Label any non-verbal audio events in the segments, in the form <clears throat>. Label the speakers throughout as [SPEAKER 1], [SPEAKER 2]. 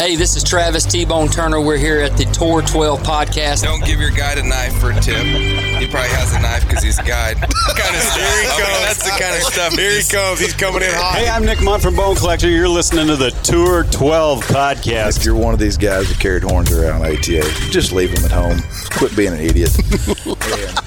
[SPEAKER 1] Hey, this is Travis T Bone Turner. We're here at the Tour 12 podcast.
[SPEAKER 2] Don't give your guide a knife for a tip. He probably has a knife because he's a guide. <laughs> kind of
[SPEAKER 3] Here he
[SPEAKER 2] I mean, that's the kind of stuff.
[SPEAKER 3] Here he comes. He's coming in hot.
[SPEAKER 4] Hey, I'm Nick Mundt from Bone Collector. You're listening to the Tour 12 podcast.
[SPEAKER 5] If you're one of these guys that carried horns around ATA, just leave them at home. Quit being an idiot. <laughs>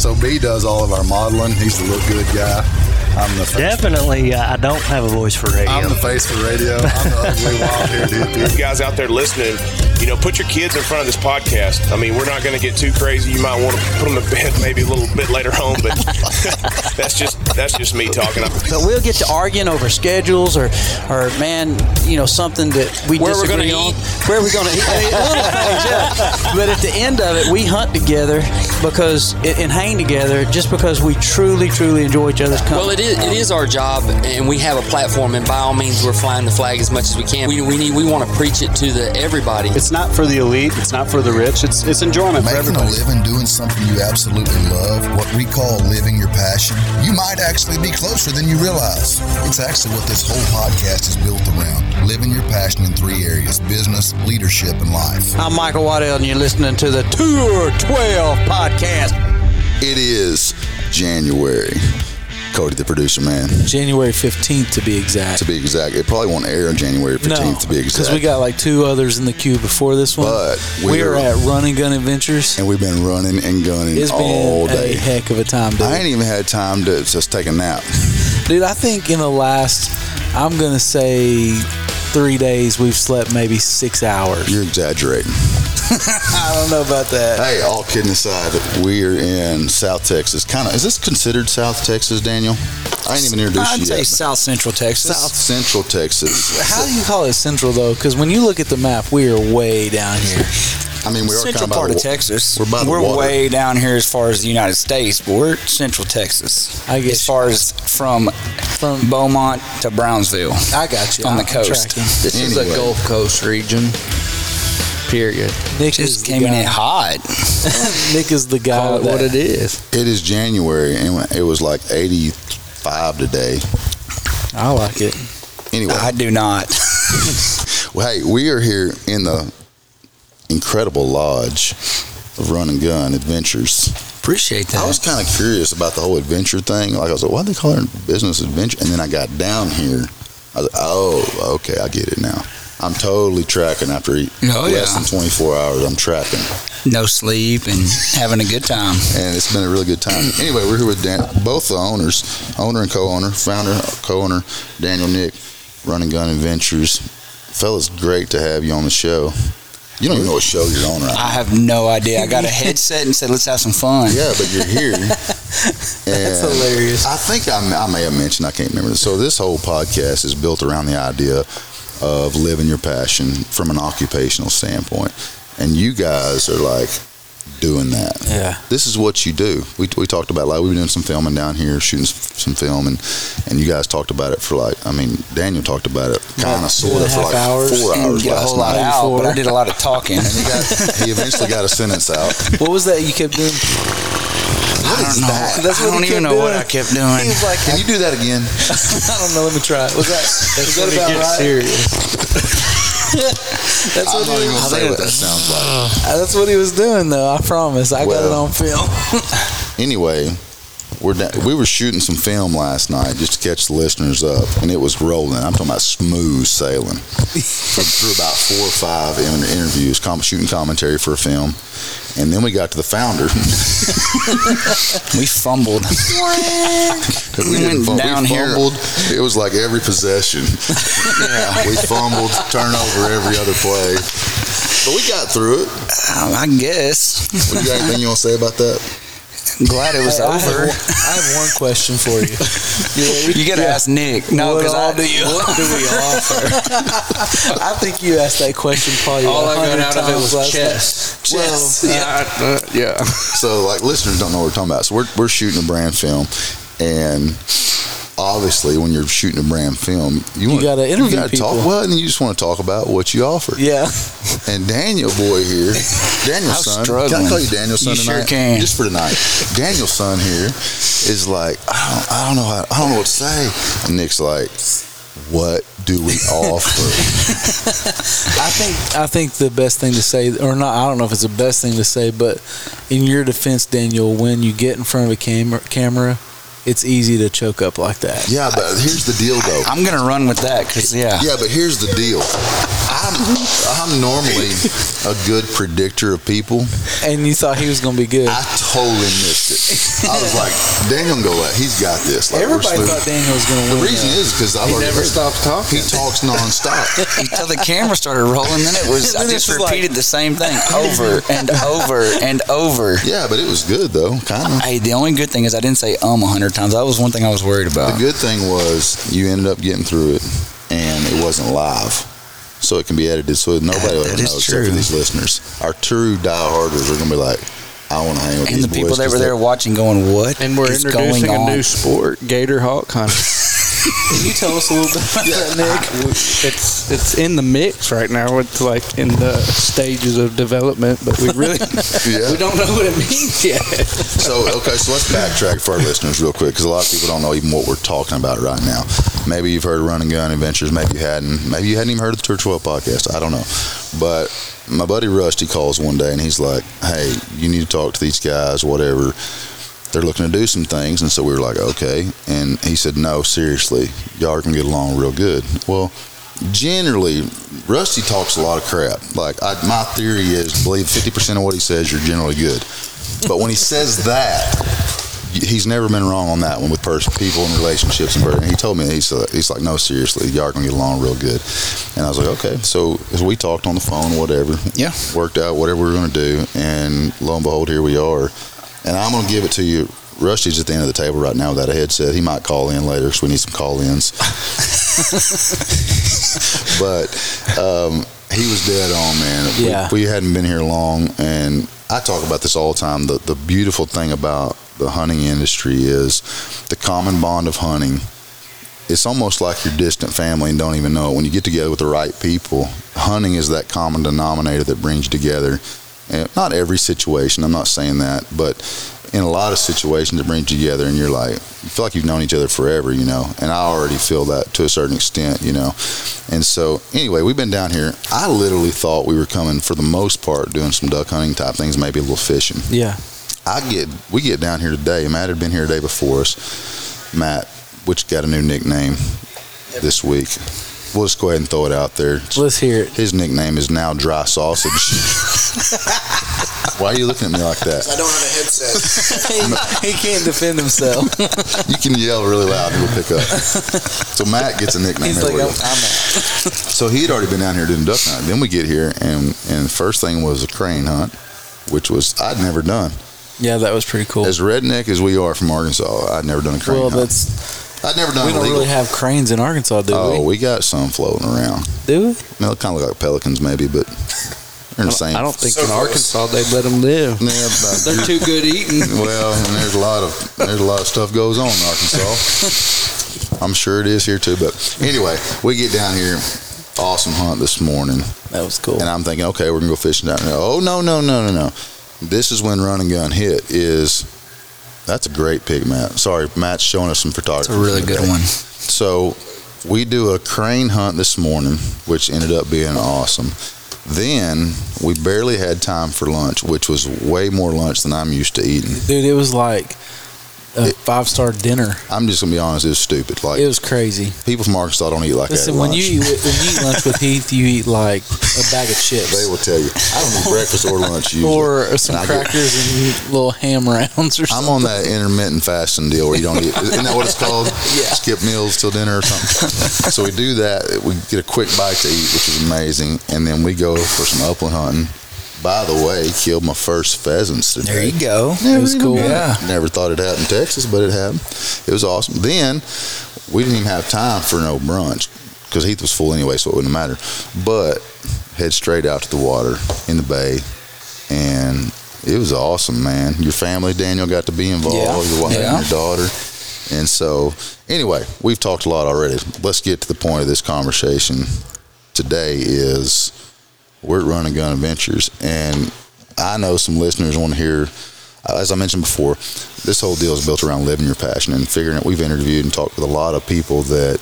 [SPEAKER 6] So B does all of our modeling. He's the look good guy. I'm the face,
[SPEAKER 7] Definitely, uh, I don't have a voice for radio.
[SPEAKER 6] I'm the face for radio. I'm the ugly <laughs> wild haired hippie.
[SPEAKER 3] You guys out there listening, you know, put your kids in front of this podcast. I mean, we're not going to get too crazy. You might want to put them to bed <laughs> maybe a little bit later on, but <laughs> that's just that's just me talking.
[SPEAKER 8] But we'll get to arguing over schedules or, or man, you know, something that we
[SPEAKER 1] Where we're
[SPEAKER 8] disagree
[SPEAKER 1] gonna
[SPEAKER 8] on.
[SPEAKER 1] eat.
[SPEAKER 8] Where we're going to eat. Little things, yeah. But at the end of it, we hunt together because and hang together just because we truly, truly enjoy each other's company.
[SPEAKER 1] Well, it is it is our job, and we have a platform, and by all means, we're flying the flag as much as we can. We, we need we want to preach it to the everybody.
[SPEAKER 4] It's not for the elite. It's not for the rich. It's it's enjoyment for
[SPEAKER 6] Making a living doing something you absolutely love, what we call living your passion, you might actually be closer than you realize. It's actually what this whole podcast is built around living your passion in three areas business, leadership, and life.
[SPEAKER 8] I'm Michael Waddell, and you're listening to the Tour 12 podcast.
[SPEAKER 9] It is January. Cody, the producer, man.
[SPEAKER 10] January 15th to be exact.
[SPEAKER 9] To be exact, it probably won't air on January 15th to be exact.
[SPEAKER 10] because we got like two others in the queue before this one.
[SPEAKER 9] But
[SPEAKER 10] we
[SPEAKER 9] we're-
[SPEAKER 10] are at Run and Gun Adventures.
[SPEAKER 9] and we've been running and gunning
[SPEAKER 10] It's
[SPEAKER 9] all
[SPEAKER 10] been
[SPEAKER 9] day.
[SPEAKER 10] a heck of a time, dude.
[SPEAKER 9] I ain't even had time to just take a nap. <laughs>
[SPEAKER 10] Dude, I think in the last, I'm gonna say, three days we've slept maybe six hours.
[SPEAKER 9] You're exaggerating. <laughs>
[SPEAKER 10] I don't know about that.
[SPEAKER 9] Hey, all kidding aside, we are in South Texas. Kind of, is this considered South Texas, Daniel? I ain't even introduced
[SPEAKER 8] I'd
[SPEAKER 9] you
[SPEAKER 8] say
[SPEAKER 9] yet.
[SPEAKER 8] South Central Texas.
[SPEAKER 9] South Central Texas.
[SPEAKER 10] How do you call it Central though? Because when you look at the map, we are way down here.
[SPEAKER 9] I mean, we are
[SPEAKER 8] Central
[SPEAKER 9] kind of by
[SPEAKER 8] part
[SPEAKER 9] the
[SPEAKER 8] of Texas.
[SPEAKER 9] We're by the water.
[SPEAKER 8] way down here as far as the United States, but we're Central Texas.
[SPEAKER 10] I guess
[SPEAKER 8] as far as from
[SPEAKER 10] From
[SPEAKER 8] Beaumont to Brownsville.
[SPEAKER 10] I got you
[SPEAKER 8] On the
[SPEAKER 10] I'm
[SPEAKER 8] coast.
[SPEAKER 10] tracking.
[SPEAKER 1] This is
[SPEAKER 9] Anyway.
[SPEAKER 1] a Gulf Coast region. Period.
[SPEAKER 10] Nick is
[SPEAKER 8] Just came in hot. <laughs>
[SPEAKER 10] Nick is the guy.
[SPEAKER 1] Call it
[SPEAKER 10] that-
[SPEAKER 1] what it is.
[SPEAKER 9] It is January, and it was like 85 today.
[SPEAKER 10] I like it.
[SPEAKER 9] Anyway,
[SPEAKER 8] I do not. <laughs>
[SPEAKER 9] well, hey, we are here in the incredible lodge of Run and Gun Adventures.
[SPEAKER 8] Appreciate that.
[SPEAKER 9] I was kind of curious about the whole adventure thing. Like I was like, why do they call it business adventure? And then I got down here. I was like, oh, okay, I get it now. I'm totally tracking after
[SPEAKER 8] Oh,
[SPEAKER 9] less
[SPEAKER 8] yeah.
[SPEAKER 9] than 24 hours. I'm tracking,
[SPEAKER 8] no sleep and having a good time.
[SPEAKER 9] and it's been a really good time. Anyway, we're here with Dan, both the owners, owner and co-owner, founder, co-owner, Daniel Nick, Run and Gun Adventures. Fellas, great to have you on the show. You don't even know what show you're on right now.
[SPEAKER 8] I have no idea. I got a headset and said, let's have some fun.
[SPEAKER 9] Yeah, but you're here. <laughs>
[SPEAKER 10] That's hilarious.
[SPEAKER 9] I think I, I may have mentioned, I can't remember. So this whole podcast is built around the idea of living your passion from an occupational standpoint. And you guys are like doing that.
[SPEAKER 10] Yeah.
[SPEAKER 9] This is what you do. We, we talked about like we've been doing some filming down here, shooting s- some film, and and you guys talked about it for like I mean Daniel talked about it kind of sort of for
[SPEAKER 10] half
[SPEAKER 9] like
[SPEAKER 10] hours.
[SPEAKER 9] four
[SPEAKER 8] Didn't
[SPEAKER 9] hours
[SPEAKER 8] get a
[SPEAKER 9] last
[SPEAKER 8] whole
[SPEAKER 9] night.
[SPEAKER 8] out, but I did a lot of talking.
[SPEAKER 9] And he got he eventually got a sentence out.
[SPEAKER 10] What was that you kept doing?
[SPEAKER 8] I don't know.
[SPEAKER 10] That's
[SPEAKER 8] I
[SPEAKER 10] what
[SPEAKER 8] don't even know what. I kept doing.
[SPEAKER 10] He was like,
[SPEAKER 9] Can you do that again? <laughs>
[SPEAKER 10] I don't know. Let me try. it. Was that? Was that about right?
[SPEAKER 1] serious. <laughs>
[SPEAKER 10] That's
[SPEAKER 9] I'm
[SPEAKER 10] what
[SPEAKER 9] not
[SPEAKER 10] he was.
[SPEAKER 9] gonna what that sounds like.
[SPEAKER 10] Uh, That's what he was doing, though. I promise. I got it on film. <laughs>
[SPEAKER 9] anyway, we're da- we were shooting some film last night just to catch the listeners up, and it was rolling. I'm talking about smooth sailing for, through about four or five in- interviews, com- shooting commentary for a film, and then we got to the founder. <laughs>
[SPEAKER 8] We fumbled.
[SPEAKER 9] we didn't
[SPEAKER 8] went down
[SPEAKER 9] we
[SPEAKER 8] here.
[SPEAKER 9] It was like every possession. yeah, we fumbled, turnover every other play, but we got through it.
[SPEAKER 8] Um, I guess.
[SPEAKER 9] What, do you got anything you want to say about that?
[SPEAKER 8] I'm glad it was
[SPEAKER 10] Hey, I have
[SPEAKER 8] over.
[SPEAKER 10] I have one question for you. <laughs> You ready?
[SPEAKER 8] You gotta ask Nick. No, because
[SPEAKER 10] all
[SPEAKER 8] I
[SPEAKER 10] do you? What do we <laughs> offer? I think you asked that question probably.
[SPEAKER 1] All I got
[SPEAKER 10] 100
[SPEAKER 1] out of it
[SPEAKER 10] times
[SPEAKER 1] was
[SPEAKER 10] last
[SPEAKER 1] chess.
[SPEAKER 10] night. Chess.
[SPEAKER 1] Well,
[SPEAKER 10] yeah.
[SPEAKER 1] Uh, yeah.
[SPEAKER 9] So, like, listeners don't know what we're talking about. So, we're, we're shooting a brand film, and obviously, when you're shooting a brand film, you, want,
[SPEAKER 10] gotta interview You
[SPEAKER 9] gotta talk. Well, and you just want to talk about what you offer.
[SPEAKER 10] Yeah.
[SPEAKER 9] And Daniel boy here, <laughs> Daniel's son. Can I
[SPEAKER 8] struggling.
[SPEAKER 9] call you Daniel's son
[SPEAKER 8] You sure
[SPEAKER 9] tonight?
[SPEAKER 8] can.
[SPEAKER 9] Just for tonight. Daniel's son here is like, I don't, I don't know how, I don't know what to say. And Nick's like, what do we <laughs> offer?
[SPEAKER 10] I think I think the best thing to say, or not, I don't know if it's the best thing to say, but in your defense, Daniel, when you get in front of a camera, camera, it's easy to choke up like that.
[SPEAKER 9] yeah, but here's the deal, though.
[SPEAKER 8] I'm gonna run with that because yeah.
[SPEAKER 9] Yeah, but here's the deal. I'm I'm normally a good predictor of people.
[SPEAKER 10] And you thought he was going to be good.
[SPEAKER 9] I totally missed it. I was like, Daniel go at. He's got this. Like, we're
[SPEAKER 10] Everybody thought Daniel was going to win.
[SPEAKER 9] The reason
[SPEAKER 10] that.
[SPEAKER 9] is because I
[SPEAKER 2] He
[SPEAKER 9] already
[SPEAKER 2] never
[SPEAKER 9] heard-
[SPEAKER 2] stops talking.
[SPEAKER 9] He talks nonstop. <laughs>
[SPEAKER 8] Until the camera started rolling, then it was <laughs> I just
[SPEAKER 10] it's just like-
[SPEAKER 8] repeated the same thing over and over and over.
[SPEAKER 9] yeah, but it was good though, kind of.
[SPEAKER 8] Hey, the only good thing is I didn't say um a hundred times. That was one thing I was worried about.
[SPEAKER 9] The good thing was you ended up getting through it, and it wasn't live, so it can be edited. So nobody will
[SPEAKER 8] That
[SPEAKER 9] ever
[SPEAKER 8] is
[SPEAKER 9] except for these listeners. Our true dieharders are gonna be like, I want to hang with these.
[SPEAKER 8] And
[SPEAKER 9] these
[SPEAKER 8] the people
[SPEAKER 9] boys
[SPEAKER 8] that
[SPEAKER 9] 'cause
[SPEAKER 8] were there watching, going, "What
[SPEAKER 11] And we're
[SPEAKER 8] is
[SPEAKER 11] introducing
[SPEAKER 8] going
[SPEAKER 11] a
[SPEAKER 8] on?"
[SPEAKER 11] new sport, Gator Hog hunting. <laughs>
[SPEAKER 10] Can you tell us a little bit about that, Nick?
[SPEAKER 11] Uh, it's it's in the mix right now. It's like in the stages of development, but we really <laughs>
[SPEAKER 9] Yeah.
[SPEAKER 11] we don't know what it means yet.
[SPEAKER 9] So okay, so let's backtrack for our listeners real quick because a lot of people don't know even what we're talking about right now. Maybe you've heard of Run and Gun Adventures, maybe you hadn't. Maybe you hadn't even heard of the Tour 12 podcast. I don't know, but my buddy Rusty calls one day and he's like, "Hey, you need to talk to these guys, whatever." They're looking to do some things, and so we were like, "Okay." And he said, "No, seriously, y'all can get along real good." Well, generally, Rusty talks a lot of crap. Like I, my theory is, believe fifty percent of what he says, you're generally good. But when he says that, he's never been wrong on that one with person, people and relationships and everything. He told me he's uh, he's like, no, seriously, y'all are gonna get along real good. And I was like, okay. So as we talked on the phone, whatever,
[SPEAKER 8] Yeah.
[SPEAKER 9] worked out whatever we are gonna do, and lo and behold, here we are. And I'm gonna give it to you. Rusty's at the end of the table right now without a headset. He might call in later because we need some call-ins. <laughs> but um, he was dead on, man. We-
[SPEAKER 10] Yeah.
[SPEAKER 9] We, hadn't been here long, and I talk about this all the time. The, the beautiful thing about the hunting industry is the common bond of hunting. It's almost like your distant family and don't even know it. When you get together with the right people, hunting is that common denominator that brings you together. Not every situation, I'm not saying that, but in a lot of situations it brings you together and you're like, you feel like you've known each other forever, you know. And I already feel that to a certain extent, you know. And so, anyway, we've been down here. I literally thought we were coming for the most part doing some duck hunting type things, maybe a little fishing.
[SPEAKER 10] Yeah.
[SPEAKER 9] I get we get down here today. Matt had been here a day before us. Matt, which got a new nickname this week. We'll just go ahead and throw it out there.
[SPEAKER 10] Let's hear it.
[SPEAKER 9] His nickname is now Dry Sausage. <laughs> Why are you looking at me like that?
[SPEAKER 6] I don't have a headset. <laughs>
[SPEAKER 10] he, he can't defend himself.
[SPEAKER 9] You can yell really loud and we'll pick up. So Matt gets a nickname.
[SPEAKER 10] He's
[SPEAKER 9] Here
[SPEAKER 10] like,
[SPEAKER 9] we
[SPEAKER 10] I'm. I'm. <laughs>
[SPEAKER 9] So he had already been down here doing duck hunting. Then we get here and and the first thing was a crane hunt, which was I'd never done.
[SPEAKER 10] Yeah, that was pretty cool.
[SPEAKER 9] As redneck as we are from Arkansas, I'd never done a crane
[SPEAKER 10] Well,
[SPEAKER 9] hunt.
[SPEAKER 10] that's
[SPEAKER 9] I'd never done
[SPEAKER 10] we don't
[SPEAKER 9] legal.
[SPEAKER 10] really have cranes in Arkansas, do
[SPEAKER 9] oh,
[SPEAKER 10] we?
[SPEAKER 9] Oh, we got some floating around.
[SPEAKER 10] Do we?
[SPEAKER 9] They kind of look like pelicans, maybe, but they're the same.
[SPEAKER 11] I don't think in Arkansas they'd let them live.
[SPEAKER 9] Yeah, but- <laughs>
[SPEAKER 11] They're too good eating.
[SPEAKER 9] well, and there's a lot of there's a lot of stuff goes on in Arkansas. <laughs> I'm sure it is here too. But anyway, we get down here. Awesome hunt this morning,
[SPEAKER 10] That was cool.
[SPEAKER 9] and I'm thinking, okay, we're gonna go fishing down there. Oh no, no, no, no, no! This is when run and gun hit. Is that's a great pick, Matt. Sorry, Matt's showing us some photography.
[SPEAKER 8] It's a really good one.
[SPEAKER 9] So we do a crane hunt this morning, which ended up being awesome. Then we barely had time for lunch, which was way more lunch than I'm used to eating.
[SPEAKER 10] Dude, it was like a five star dinner.
[SPEAKER 9] I'm just gonna be honest, it was stupid. Like
[SPEAKER 10] It was crazy.
[SPEAKER 9] people from Arkansas don't eat like
[SPEAKER 10] Listen,
[SPEAKER 9] that. at
[SPEAKER 10] when
[SPEAKER 9] lunch.
[SPEAKER 10] you eat, when you eat lunch with Heath, you eat like a bag of chips.
[SPEAKER 9] they will tell you, I don't eat breakfast or lunch usually.
[SPEAKER 10] or some
[SPEAKER 9] And I get-
[SPEAKER 10] crackers and you eat little ham rounds or something.
[SPEAKER 9] I'm on that intermittent fasting deal where you don't eat. Isn't that what it's called? <laughs>
[SPEAKER 10] Yeah.
[SPEAKER 9] Skip meals till dinner or something. <laughs> so we do that. We get a quick bite to eat, which is amazing, and then we go for some upland hunting. By the way, killed my first pheasants today.
[SPEAKER 8] There you go.
[SPEAKER 9] Never
[SPEAKER 10] It was cool.
[SPEAKER 8] Yeah.
[SPEAKER 9] Never thought it happened in Texas, but it happened. It was awesome. Then we didn't even have time for no brunch because Heath was full anyway, so it wouldn't matter. But head straight out to the water in the bay, and it was awesome, man. Your family, Daniel, got to be involved.
[SPEAKER 10] Yeah.
[SPEAKER 9] Your wife
[SPEAKER 8] Yeah.
[SPEAKER 9] and your daughter. And so, anyway, we've talked a lot already. Let's get to the point of this conversation today. Is we're at Run and Gun Adventures, and I know some listeners want to hear. uh, As I mentioned before, this whole deal is built around living your passion and figuring it. We've interviewed and talked with a lot of people that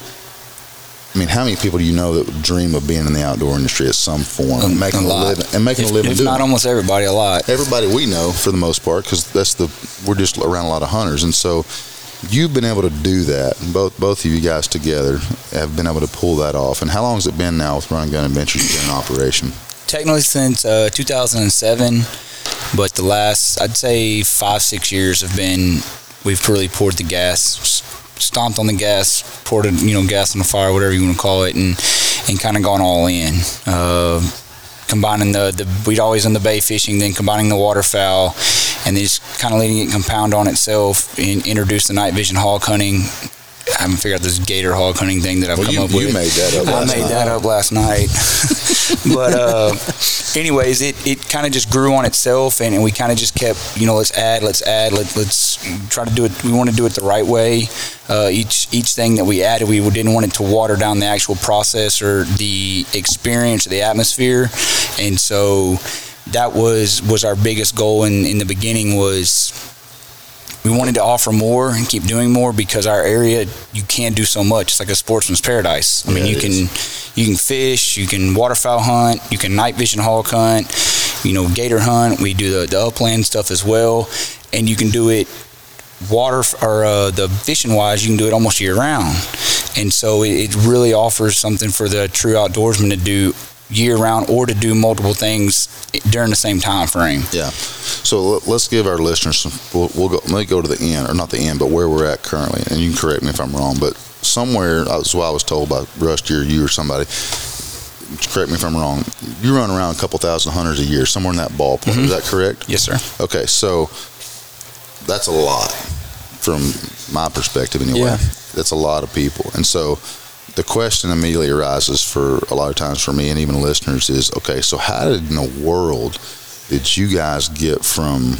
[SPEAKER 9] I mean, how many people do you know that dream of being in the outdoor industry at some form, and making a,
[SPEAKER 12] lot.
[SPEAKER 9] living, and making
[SPEAKER 12] if,
[SPEAKER 9] a living
[SPEAKER 12] If not
[SPEAKER 9] it?
[SPEAKER 12] almost everybody, a lot.
[SPEAKER 9] Everybody we know, for the most part, because that's the we're just around a lot of hunters, and so you've been able to do that. Both both of you guys together have been able to pull that off. And how long has it been now with Run Gun Adventures in operation?
[SPEAKER 12] Technically since uh, 2007, but the last I'd say five six years have been we've really poured the gas, stomped on the gas, poured it, you know gas on the fire, whatever you want to call it, and and kind of gone all in. Uh, combining the, the we'd always in the bay fishing, then combining the waterfowl, and then just kind of letting it compound on itself and introduce the night vision hog hunting. I haven't figured out this gator hog hunting thing that I've
[SPEAKER 9] Well,
[SPEAKER 12] come
[SPEAKER 9] you-
[SPEAKER 12] up
[SPEAKER 9] you
[SPEAKER 12] with.
[SPEAKER 9] made that up
[SPEAKER 12] I made
[SPEAKER 9] night.
[SPEAKER 12] that up last night. <laughs> but uh, anyways, it, it kind of just grew on itself, and, and we kind of just kept, you know, let's add, let's add, let, let's try to do it. We want to do it the right way. Uh, each each thing that we added, we didn't want it to water down the actual process or the experience or the atmosphere, and so that was was our biggest goal in, in the beginning was we wanted to offer more and keep doing more because our area you can do so much. It's like a sportsman's paradise. I mean,
[SPEAKER 9] Yeah,
[SPEAKER 12] you can
[SPEAKER 9] is.
[SPEAKER 12] you can fish, you can waterfowl hunt, you can night vision hog hunt, you know, gator hunt. We do the, the upland stuff as well, and you can do it water or uh, the fishing wise. You can do it almost year round, and so it, it really offers something for the true outdoorsman to do year round or to do multiple things during the same time frame.
[SPEAKER 9] Yeah. So let's give our listeners some. We'll, we'll go. Let me go to the end, or not the end, but where we're at currently. And you can correct me if I'm wrong, but somewhere uh, that's what I was told by Rusty or you or somebody. Correct me if I'm wrong. You run around a couple thousand hunters a year, somewhere in that ballpark. Is mm-hmm. that correct?
[SPEAKER 12] Yes, sir.
[SPEAKER 9] Okay, so that's a lot from my perspective, anyway.
[SPEAKER 10] Yeah.
[SPEAKER 9] That's a lot of people, and so the question immediately arises for a lot of times for me and even listeners is, okay, so how did in the world did you guys get from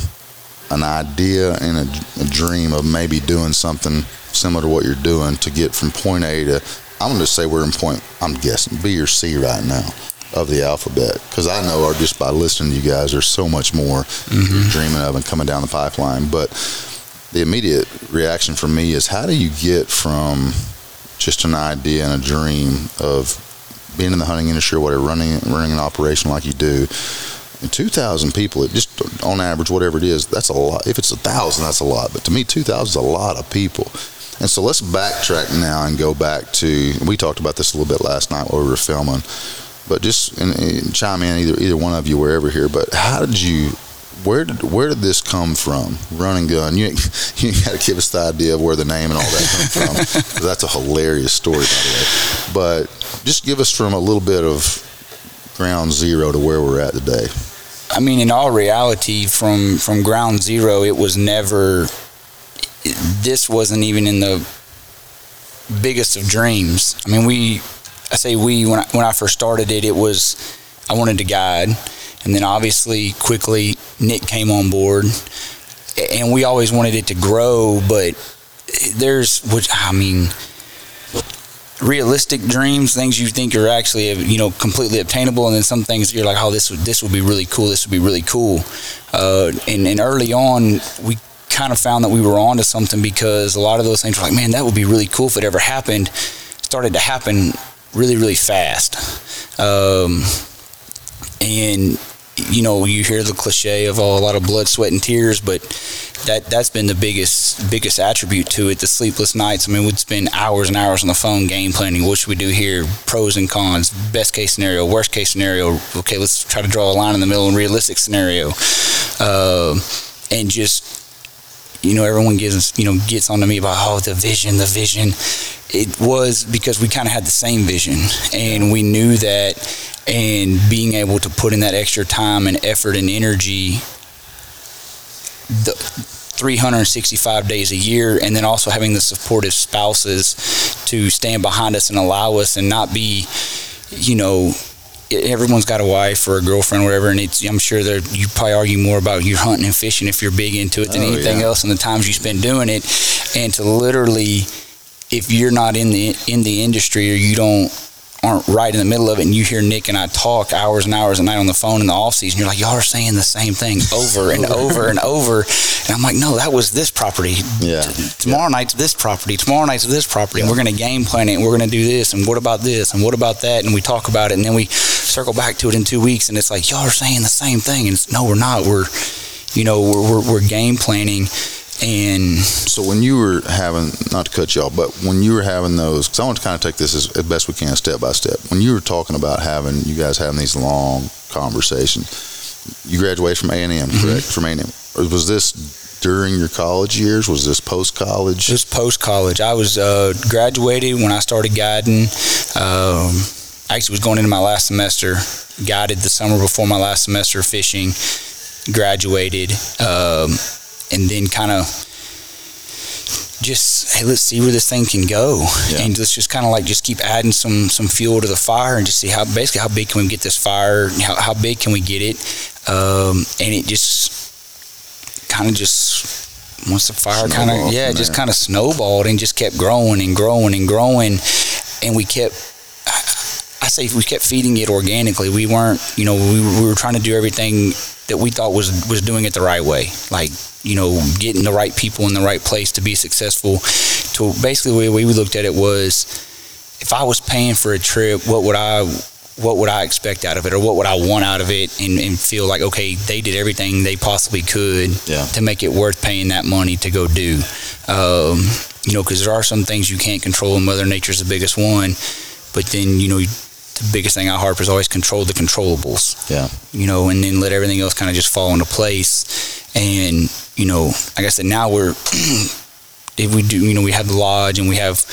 [SPEAKER 9] an idea and a, a dream of maybe doing something similar to what you're doing to get from point A to I'm going to say we're in point I'm guessing B or C right now of the alphabet? Because I know or just by listening to you guys there's so much more you're mm-hmm. dreaming of and coming down the pipeline. But the immediate reaction from me is how do you get from just an idea and a dream of being in the hunting industry or whatever running running an operation like you do and 2,000 people, it just on average, whatever it is, that's a lot. If it's a thousand, that's a lot. But to me, 2,000 is a lot of people. And so let's backtrack now and go back to. We talked about this a little bit last night while we were filming, but just and, and chime in either either one of you wherever here. But how did you? Where did where did this come from? Running gun. You <laughs> you got to give us the idea of where the name and all that come from. that's a hilarious story, by the way. But just give us from a little bit of ground zero to where we're at today.
[SPEAKER 12] I mean, in all reality, from from ground zero, it was never. This wasn't even in the biggest of dreams. I mean, we. I say we when I, when I first started it, it was I wanted to guide, and then obviously quickly Nick came on board, and we always wanted it to grow. But there's which I mean realistic dreams, things you think are actually you know completely obtainable, and then some things you're like, oh, this would this would be really cool. This would be really cool. Uh, and, and early on, we kind of found that we were onto something because a lot of those things were like, man, that would be really cool if it ever happened. Started to happen really really fast. Um, and you know you hear the cliche of oh, a lot of blood sweat and tears but that that's been the biggest biggest attribute to it the sleepless nights. I mean we'd spend hours and hours on the phone game planning. What should we do here? Pros and cons. Best case scenario worst case scenario. Okay let's try to draw a line in the middle and realistic scenario. Uh, and just you know everyone gives you know gets onto me about oh the vision the vision. It was because we kind of had the same vision and we knew that and being able to put in that extra time and effort and energy the 365 days a year and then also having the supportive spouses to stand behind us and allow us and not be you know everyone's got a wife or a girlfriend or whatever and it's i'm sure that you probably argue more about you hunting and fishing if you're big into it than
[SPEAKER 9] Oh,
[SPEAKER 12] anything
[SPEAKER 9] yeah.
[SPEAKER 12] else and the times you spend doing it and to literally if you're not in the in the industry or you don't aren't right in the middle of it and you hear Nick and I talk hours and hours a night on the phone in the off season you're like y'all are saying the same thing over and <laughs> over and over. And I'm like no that was this property.
[SPEAKER 9] Yeah.
[SPEAKER 12] T- tomorrow night's this property. Tomorrow night's this property. And we're going to game plan it and we're going to do this and what about this and what about that? And we talk about it and then we circle back to it in two weeks and it's like y'all are saying the same thing. And it's, no we're not. We're you know we're, we're, we're game planning and
[SPEAKER 9] So when you were having, not to cut you off, but when you were having those, because I want to kind of take this as, as best we can, step by step. When you were talking about having, you guys having these long conversations, you graduated from A and M, correct? From A and M, or was this during your college years? Was this post college?
[SPEAKER 12] Just post college. I was uh, graduated when I started guiding. Um, actually, was going into my last semester. Guided the summer before my last semester of fishing. Graduated, um, and then kind of just hey, let's see where this thing can go,
[SPEAKER 9] Yeah.
[SPEAKER 12] and let's just kind of like just keep adding some some fuel to the fire, and just see how basically how big can we get this fire? How, how big can we get it? Um, and it just kind of just once the fire kind of yeah, just kind of snowballed and just kept growing and growing and growing, and we kept. I say we kept feeding it organically. We weren't, you know, we, we were trying to do everything that we thought was was doing it the right way. Like, you know, getting the right people in the right place to be successful. To basically the way we looked at it was, if I was paying for a trip, what would I what would I expect out of it, or what would I want out of it, and, and feel like okay, they did everything they possibly could
[SPEAKER 9] Yeah.
[SPEAKER 12] to make it worth paying that money to go do. Um, you know, because there are some things you can't control, and Mother Nature's the biggest one. But then, you know, the biggest thing I harp is always control the controllables.
[SPEAKER 9] Yeah.
[SPEAKER 12] You know, and then let everything else kind of just fall into place. And you know, like I said, now we're <clears throat> if we do, you know, we have the lodge and we have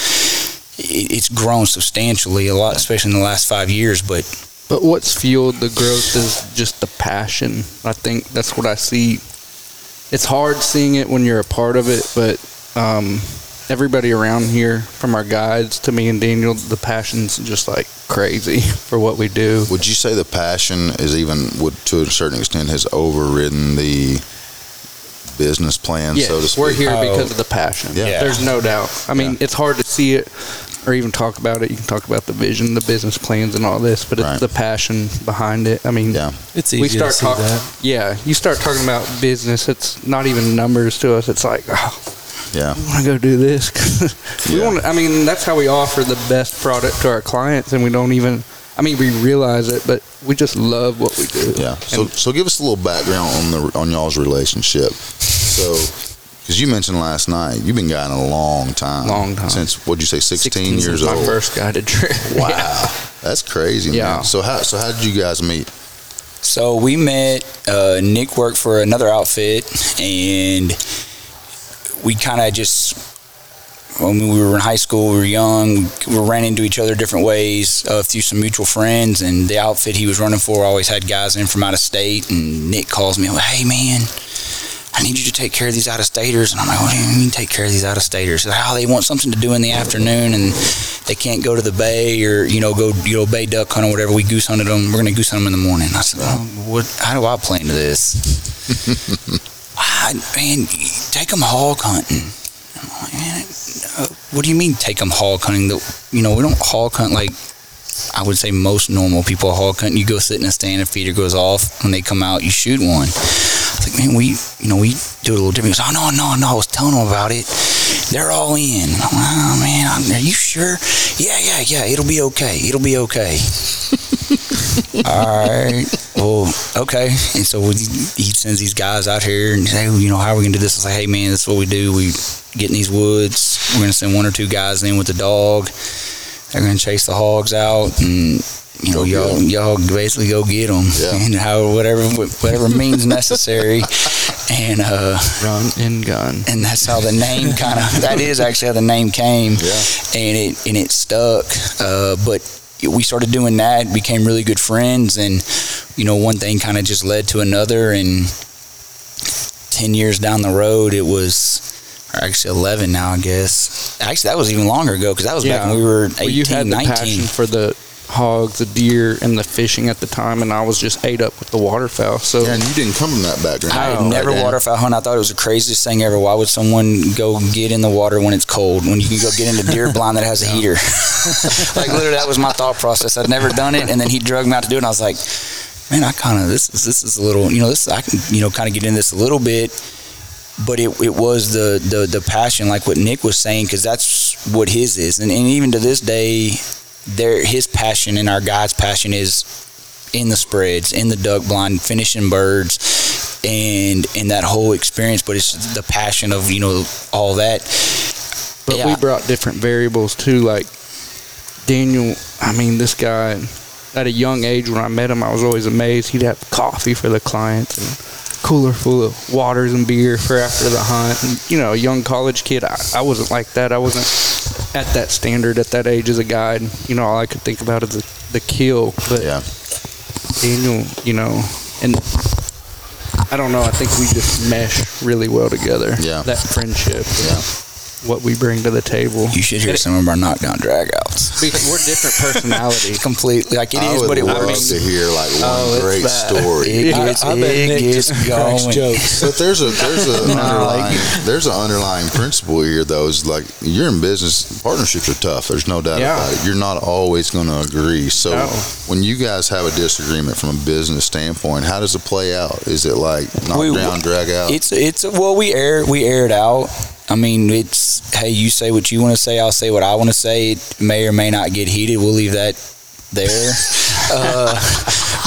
[SPEAKER 12] it's grown substantially a lot, especially in the last five years. But
[SPEAKER 11] But what's fueled the growth is just the passion. I think that's what I see. It's hard seeing it when you're a part of it, but um, everybody around here, from our guides to me and Daniel, the passion's just like crazy <laughs> for what we do.
[SPEAKER 9] Would you say the passion is even, would to a certain extent, has overridden the business plan,
[SPEAKER 11] Yes,
[SPEAKER 9] so to speak?
[SPEAKER 11] we're here oh. because of the passion.
[SPEAKER 9] Yeah.
[SPEAKER 11] There's no doubt. I mean, it's hard to see it or even talk about it. You can talk about the vision, the business plans, and all this, but it's
[SPEAKER 9] Right.
[SPEAKER 11] the passion behind it. I mean,
[SPEAKER 9] Yeah.
[SPEAKER 10] It's
[SPEAKER 11] we start
[SPEAKER 10] to see
[SPEAKER 11] talking.
[SPEAKER 10] that.
[SPEAKER 11] Yeah, you start talking about business. It's not even numbers to us. It's like, oh,
[SPEAKER 9] Yeah.
[SPEAKER 11] I want to go do this. <laughs> we
[SPEAKER 9] Yeah.
[SPEAKER 11] want. I mean, that's how we offer the best product to our clients, and we don't even. I mean, we realize it, but we just love what we do.
[SPEAKER 9] Yeah. So, so give us a little background on the on y'all's relationship. So, because you mentioned last night, you've been guiding a long time.
[SPEAKER 11] Long time.
[SPEAKER 9] Since what'd you say, sixteen,
[SPEAKER 11] since
[SPEAKER 9] years
[SPEAKER 11] my
[SPEAKER 9] old?
[SPEAKER 11] first guided trip.
[SPEAKER 9] Wow, <laughs>
[SPEAKER 11] Yeah.
[SPEAKER 9] that's crazy.
[SPEAKER 11] Yeah.
[SPEAKER 9] Man. So how so how did you guys meet?
[SPEAKER 12] So we met. Uh, Nick worked for another outfit, and we kind of just. When we were in high school, we were young. We ran into each other different ways uh, through some mutual friends. And the outfit he was running for always had guys in from out of state. And Nick calls me, "Hey man, I need you to take care of these out of staters." And I'm like, "What do you mean take care of these out of staters?" "How they want something to do in the afternoon, and they can't go to the bay or you know go you know bay duck hunt or whatever. We goose hunted them. We're gonna goose hunt them in the morning." I said, "What? How do I play into this?" I, man, take them hog hunting. I'm like, man, uh, what do you mean take them hog hunting? You know, we don't hog hunt like I would say most normal people hog hunt. You go sit in a stand, a feeder goes off. When they come out, you shoot one. I was like, man, we, you know, we do it a little different. He goes, oh no, no, no. I was telling them about it. They're all in. Oh man, are you sure? Yeah, yeah, yeah. It'll be okay. It'll be okay. <laughs> all right. Well, okay. And so we, he sends these guys out here and say, you know, how are we gonna do this? Say, hey man, this is what we do. We get in these woods. We're gonna send one or two guys in with the dog. They're gonna chase the hogs out and. You know, y'all, y'all basically go get them, <laughs> and how whatever whatever means <laughs> necessary, and uh,
[SPEAKER 11] run and gun,
[SPEAKER 12] and that's how the name kind of that is actually how the name came,
[SPEAKER 9] Yeah.
[SPEAKER 12] and it and it stuck. Uh, but we started doing that, became really good friends, and you know, one thing kind of just led to another, and ten years down the road, it was. Actually, eleven now, I guess. Actually, that was even longer ago because that was back when we were 18,
[SPEAKER 11] Well, you had the
[SPEAKER 12] 19.
[SPEAKER 11] passion for the hogs, the deer, and the fishing at the time, and I was just ate up with the waterfowl. So
[SPEAKER 9] Yeah, and you didn't come from that background.
[SPEAKER 12] I had never
[SPEAKER 9] Dan?
[SPEAKER 12] waterfowl hunt. I thought it was the craziest thing ever. Why would someone go get in the water when it's cold when you can go get in a deer <laughs> blind that has a heater? <laughs> like literally, that was my thought process. I'd never done it, and then he drugged me out to do it. and I was like, man, I kind of this is this is a little, you know, this I can you know kind of get in this a little bit. But it, it was the, the, the passion, like what Nick was saying, because that's what his is, and, and even to this day, there his passion and our guide's passion is in the spreads, in the duck blind, finishing birds, and and that whole experience. But it's the passion of you know all that.
[SPEAKER 11] But
[SPEAKER 12] Yeah.
[SPEAKER 11] we brought different variables too. Like Daniel, I mean, this guy at a young age when I met him, I was always amazed. He'd have coffee for the clients and cooler full of waters and beer for after the hunt. And, you know, a young college kid, I, I wasn't like that. I wasn't at that standard at that age as a guide. You know, all I could think about is the, the kill. But
[SPEAKER 9] Yeah.
[SPEAKER 11] Daniel, you know, and I don't know. I think we just mesh really well together.
[SPEAKER 9] Yeah.
[SPEAKER 11] That friendship.
[SPEAKER 9] Yeah.
[SPEAKER 11] What we bring to the table.
[SPEAKER 12] You should hear some of our knockdown dragouts. <laughs>
[SPEAKER 11] Because we're different personalities. <laughs>
[SPEAKER 12] Completely, like it
[SPEAKER 9] I
[SPEAKER 12] is,
[SPEAKER 9] would
[SPEAKER 12] but it
[SPEAKER 9] love
[SPEAKER 12] was.
[SPEAKER 9] to hear like one
[SPEAKER 12] Oh,
[SPEAKER 9] great
[SPEAKER 12] bad.
[SPEAKER 9] story.
[SPEAKER 12] It gets,
[SPEAKER 10] I bet
[SPEAKER 12] it
[SPEAKER 10] Nick
[SPEAKER 12] gets
[SPEAKER 10] just cracks
[SPEAKER 12] going.
[SPEAKER 10] jokes.
[SPEAKER 9] But there's a there's a <laughs>
[SPEAKER 12] No,
[SPEAKER 9] underlying there's an underlying principle here though is like you're in business partnerships are tough there's no doubt
[SPEAKER 11] Yeah.
[SPEAKER 9] about it you're not always going to agree so
[SPEAKER 11] No.
[SPEAKER 9] when you guys have a disagreement from a business standpoint how does it play out is it like knockdown,
[SPEAKER 12] We-
[SPEAKER 9] down drag out
[SPEAKER 12] It's it's well we air we air it out. I mean it's hey you say what you want to say I'll say what I want to say. It may or may not get heated. We'll leave that there. uh,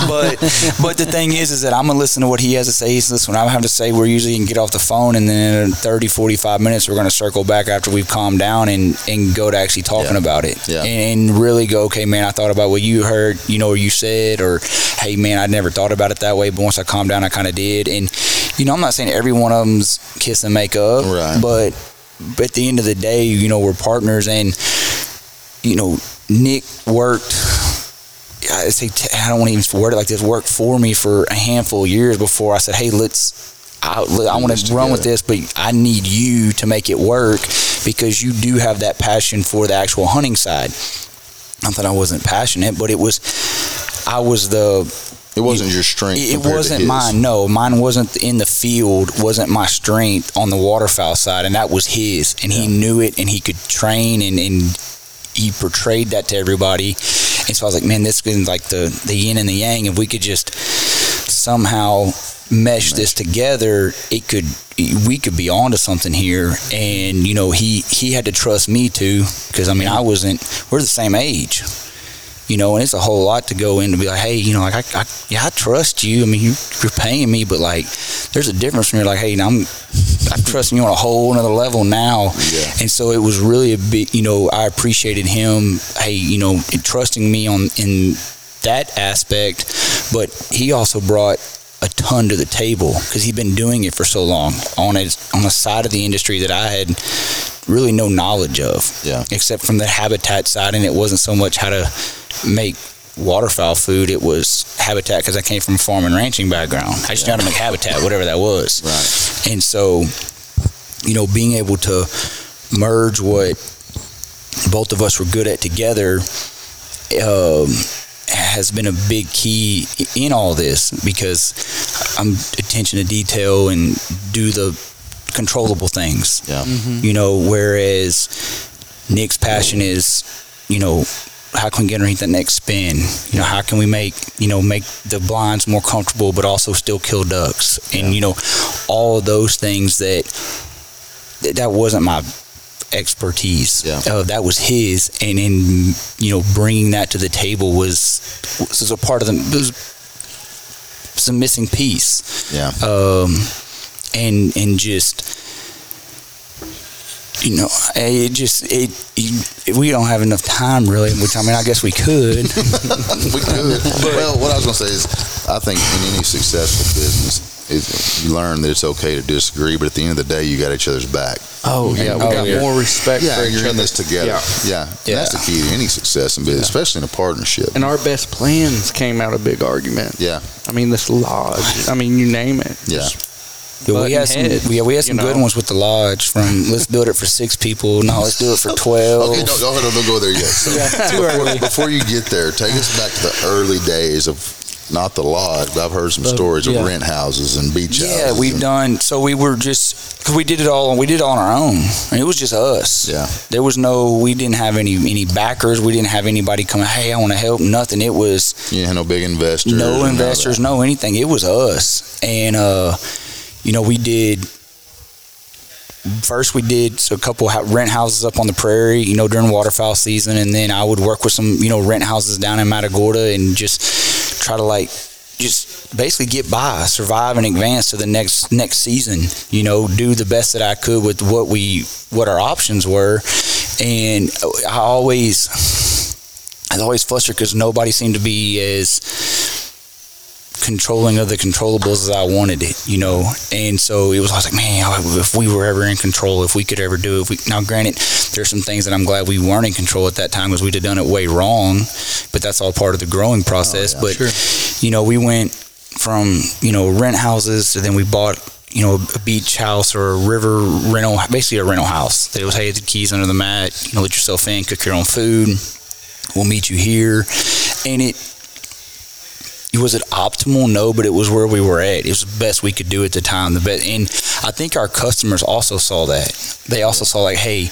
[SPEAKER 12] but but the thing is is that I'm gonna listen to what he has to say. He's listen what I have to say. We're usually can get off the phone and then in 30 45 minutes we're gonna circle back after we've calmed down and and go to actually talking
[SPEAKER 9] Yeah.
[SPEAKER 12] about it
[SPEAKER 9] Yeah.
[SPEAKER 12] and, and really go okay man I thought about what you heard you know or you said or hey man I never thought about it that way but once I calmed down I kind of did and you know I'm not saying every one of them's kiss and make up
[SPEAKER 9] Right.
[SPEAKER 12] but but at the end of the day you know we're partners and you know Nick worked I say t- I don't want to even word it like this. Worked for me for a handful of years before I said, "Hey, let's." I, I want to run with this, but I need you to make it work because you do have that passion for the actual hunting side. Not that I wasn't passionate, but it was. I was the
[SPEAKER 9] it wasn't your strength
[SPEAKER 12] it, it
[SPEAKER 9] compared to
[SPEAKER 12] wasn't mine. No, mine wasn't in the field. wasn't my strength on the waterfowl side, and that was his. And he knew it, and he could train, and, and he portrayed that to everybody. And so I was like, man, this is like the the yin and the yang. If we could just somehow mesh this together, it could we could be onto something here. And you know, he he had to trust me too, because I mean, I wasn't. We're the same age you know, and it's a whole lot to go in to be like, hey, you know, like I, I yeah, I trust you. I mean, you, you're paying me, but like, there's a difference when you're like, hey, now I'm, I'm trusting you on a whole another level now.
[SPEAKER 9] Yeah.
[SPEAKER 12] And so it was really a bit, you know, I appreciated him, hey, you know, trusting me on in that aspect, but he also brought a ton to the table because he'd been doing it for so long on a on a side of the industry that I had really no knowledge of
[SPEAKER 9] Yeah.
[SPEAKER 12] except from the habitat side and it wasn't so much how to make waterfowl food it was habitat because i came from a farm and ranching background i just knew how to make habitat whatever that was
[SPEAKER 9] Right.
[SPEAKER 12] and so you know being able to merge what both of us were good at together um, has been a big key in all this because i'm attention to detail and do the controllable things.
[SPEAKER 9] Yeah. Mm-hmm.
[SPEAKER 12] you know whereas nick's passion is you know how can we get underneath that next spin? You know how can we make you know make the blinds more comfortable but also still kill ducks and you know all of those things that that, that wasn't my expertise
[SPEAKER 9] Yeah.
[SPEAKER 12] uh, that was his and in you know bringing that to the table was was a part of the was some missing piece
[SPEAKER 9] Yeah.
[SPEAKER 12] um, and and just you know it just it, it we don't have enough time really which I mean I guess we could <laughs>
[SPEAKER 9] we could. <laughs> well, what I was going to say is, I think in any successful business, is you learn that it's okay to disagree, but at the end of the day, you got each other's back.
[SPEAKER 11] Oh yeah, we
[SPEAKER 12] Oh,
[SPEAKER 11] got
[SPEAKER 12] yeah.
[SPEAKER 11] more respect
[SPEAKER 9] Yeah,
[SPEAKER 11] for each
[SPEAKER 9] you're
[SPEAKER 11] other.
[SPEAKER 9] in this together.
[SPEAKER 11] Yeah.
[SPEAKER 9] Yeah, And that's the key to any success in business, especially in a partnership.
[SPEAKER 11] And our best plans came out of big argument.
[SPEAKER 9] yeah,
[SPEAKER 11] I mean, this lodge. I mean, you name it.
[SPEAKER 9] Yeah.
[SPEAKER 11] Just
[SPEAKER 12] Yeah, we had some.
[SPEAKER 11] heads,
[SPEAKER 12] yeah, we had some good
[SPEAKER 11] know.
[SPEAKER 12] ones with the lodge. From let's build it for six people. No, let's do it for <laughs> twelve.
[SPEAKER 9] Okay, don't, don't, don't go there yet. <laughs> So
[SPEAKER 12] too
[SPEAKER 9] before,
[SPEAKER 12] early.
[SPEAKER 9] before you get there, take us back to the early days of not the lodge, but I've heard some stories of rent houses and beach
[SPEAKER 12] Yeah,
[SPEAKER 9] houses.
[SPEAKER 12] we've done. So we were just cause we did it all. We did it on our own. Mean, it was just us.
[SPEAKER 9] Yeah.
[SPEAKER 12] There was no. We didn't have any any backers. We didn't have anybody coming. Hey, I want to help. Nothing. It was
[SPEAKER 9] You had no big investors.
[SPEAKER 12] no
[SPEAKER 9] and
[SPEAKER 12] investors, no anything. It was us. And uh, you know, we did. First, we did so a couple rent houses up on the prairie, you know, during waterfowl season, and then I would work with some, you know, rent houses down in Matagorda and just try to like just basically get by, survive, and advance to the next next season. You know, do the best that I could with what we what our options were, and I always I was always flustered because nobody seemed to be as controlling of the controllables as I wanted it, you know. And so it was always like, man, if we were ever in control, if we could ever do it. If we, now, granted, there's some things that I'm glad we weren't in control at that time because we'd have done it way wrong, but that's all part of the growing process.
[SPEAKER 9] Oh, yeah,
[SPEAKER 12] but, you know, we went from, you know, rent houses to then we bought you know, a beach house or a river rental, basically a rental house. That was, hey, the keys under the mat, you know, let yourself in, cook your own food. We'll meet you here. And it, was it optimal? No, but it was where we were at. It was the best we could do at the time. The best, and I think our customers also saw that. They also saw like, hey,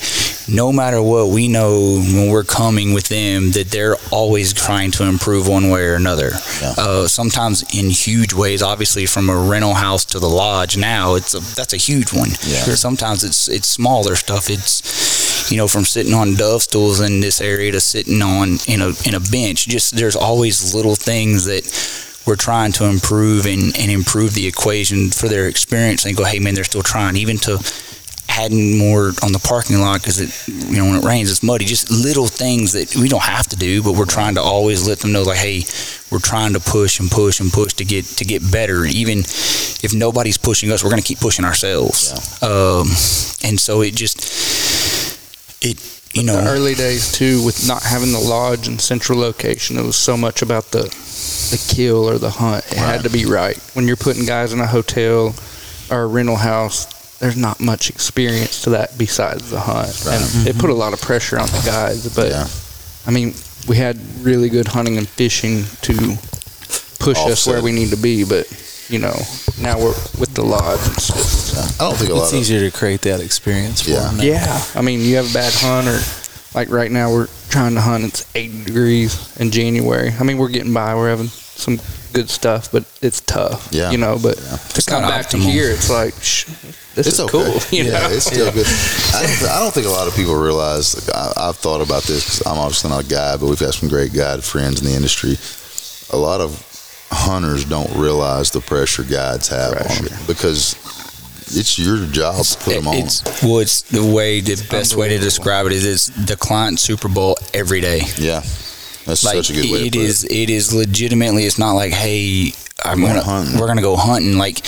[SPEAKER 12] no matter what, we know when we're coming with them that they're always trying to improve one way or another. Uh, sometimes in huge ways. Obviously, from a rental house to the lodge now, it's a, that's a huge one.
[SPEAKER 9] Yeah.
[SPEAKER 12] Sometimes it's it's smaller stuff. It's you know from sitting on dove stools in this area to sitting on in a in a bench. Just there's always little things that we're trying to improve and, and improve the equation for their experience and go, hey man, they're still trying, even to adding more on the parking lot because it, you know, when it rains, it's muddy. Just little things that we don't have to do, but we're trying to always let them know, like, hey, we're trying to push and push and push to get to get better. Even if nobody's pushing us, we're going to keep pushing ourselves. Um, and so it just, it, you know,
[SPEAKER 11] the early days too, with not having the lodge and central location, it was so much about the the kill or the hunt. It had to be right. When you're putting guys in a hotel or a rental house, there's not much experience to that besides the hunt, and it put a mm-hmm. lot of pressure on the guys. But I mean, we had really good hunting and fishing to push us where we need to be, but. You know, now we're with the lodge. It's just,
[SPEAKER 9] I don't think a lot
[SPEAKER 10] It's
[SPEAKER 9] of
[SPEAKER 10] easier to create that experience for
[SPEAKER 9] Yeah.
[SPEAKER 10] them.
[SPEAKER 11] yeah, I mean, you have a bad hunt, or like right now, we're trying to hunt. It's 80 degrees in January. I mean, we're getting by. We're having some good stuff, but it's tough.
[SPEAKER 9] Yeah.
[SPEAKER 11] you know. But to come
[SPEAKER 12] not
[SPEAKER 11] back to here, it's like shh, this
[SPEAKER 9] it's
[SPEAKER 11] is
[SPEAKER 9] okay.
[SPEAKER 11] cool. <laughs> You
[SPEAKER 9] yeah,
[SPEAKER 11] know?
[SPEAKER 9] it's still good. <laughs> I don't, th- I don't think a lot of people realize. Like, I, I've thought about this because I'm obviously not a guide, but we've got some great guide friends in the industry. A lot of hunters don't realize the pressure guides have on them because it's your job to put them on.
[SPEAKER 12] It's well, it's the way the best way to describe it is it's the client Super Bowl every day.
[SPEAKER 9] yeah, that's
[SPEAKER 12] Like
[SPEAKER 9] such a good way
[SPEAKER 12] it
[SPEAKER 9] to put
[SPEAKER 12] is. It is legitimately. It's not like hey, I'm
[SPEAKER 9] Going
[SPEAKER 12] gonna
[SPEAKER 9] hunting.
[SPEAKER 12] we're gonna go hunting. Like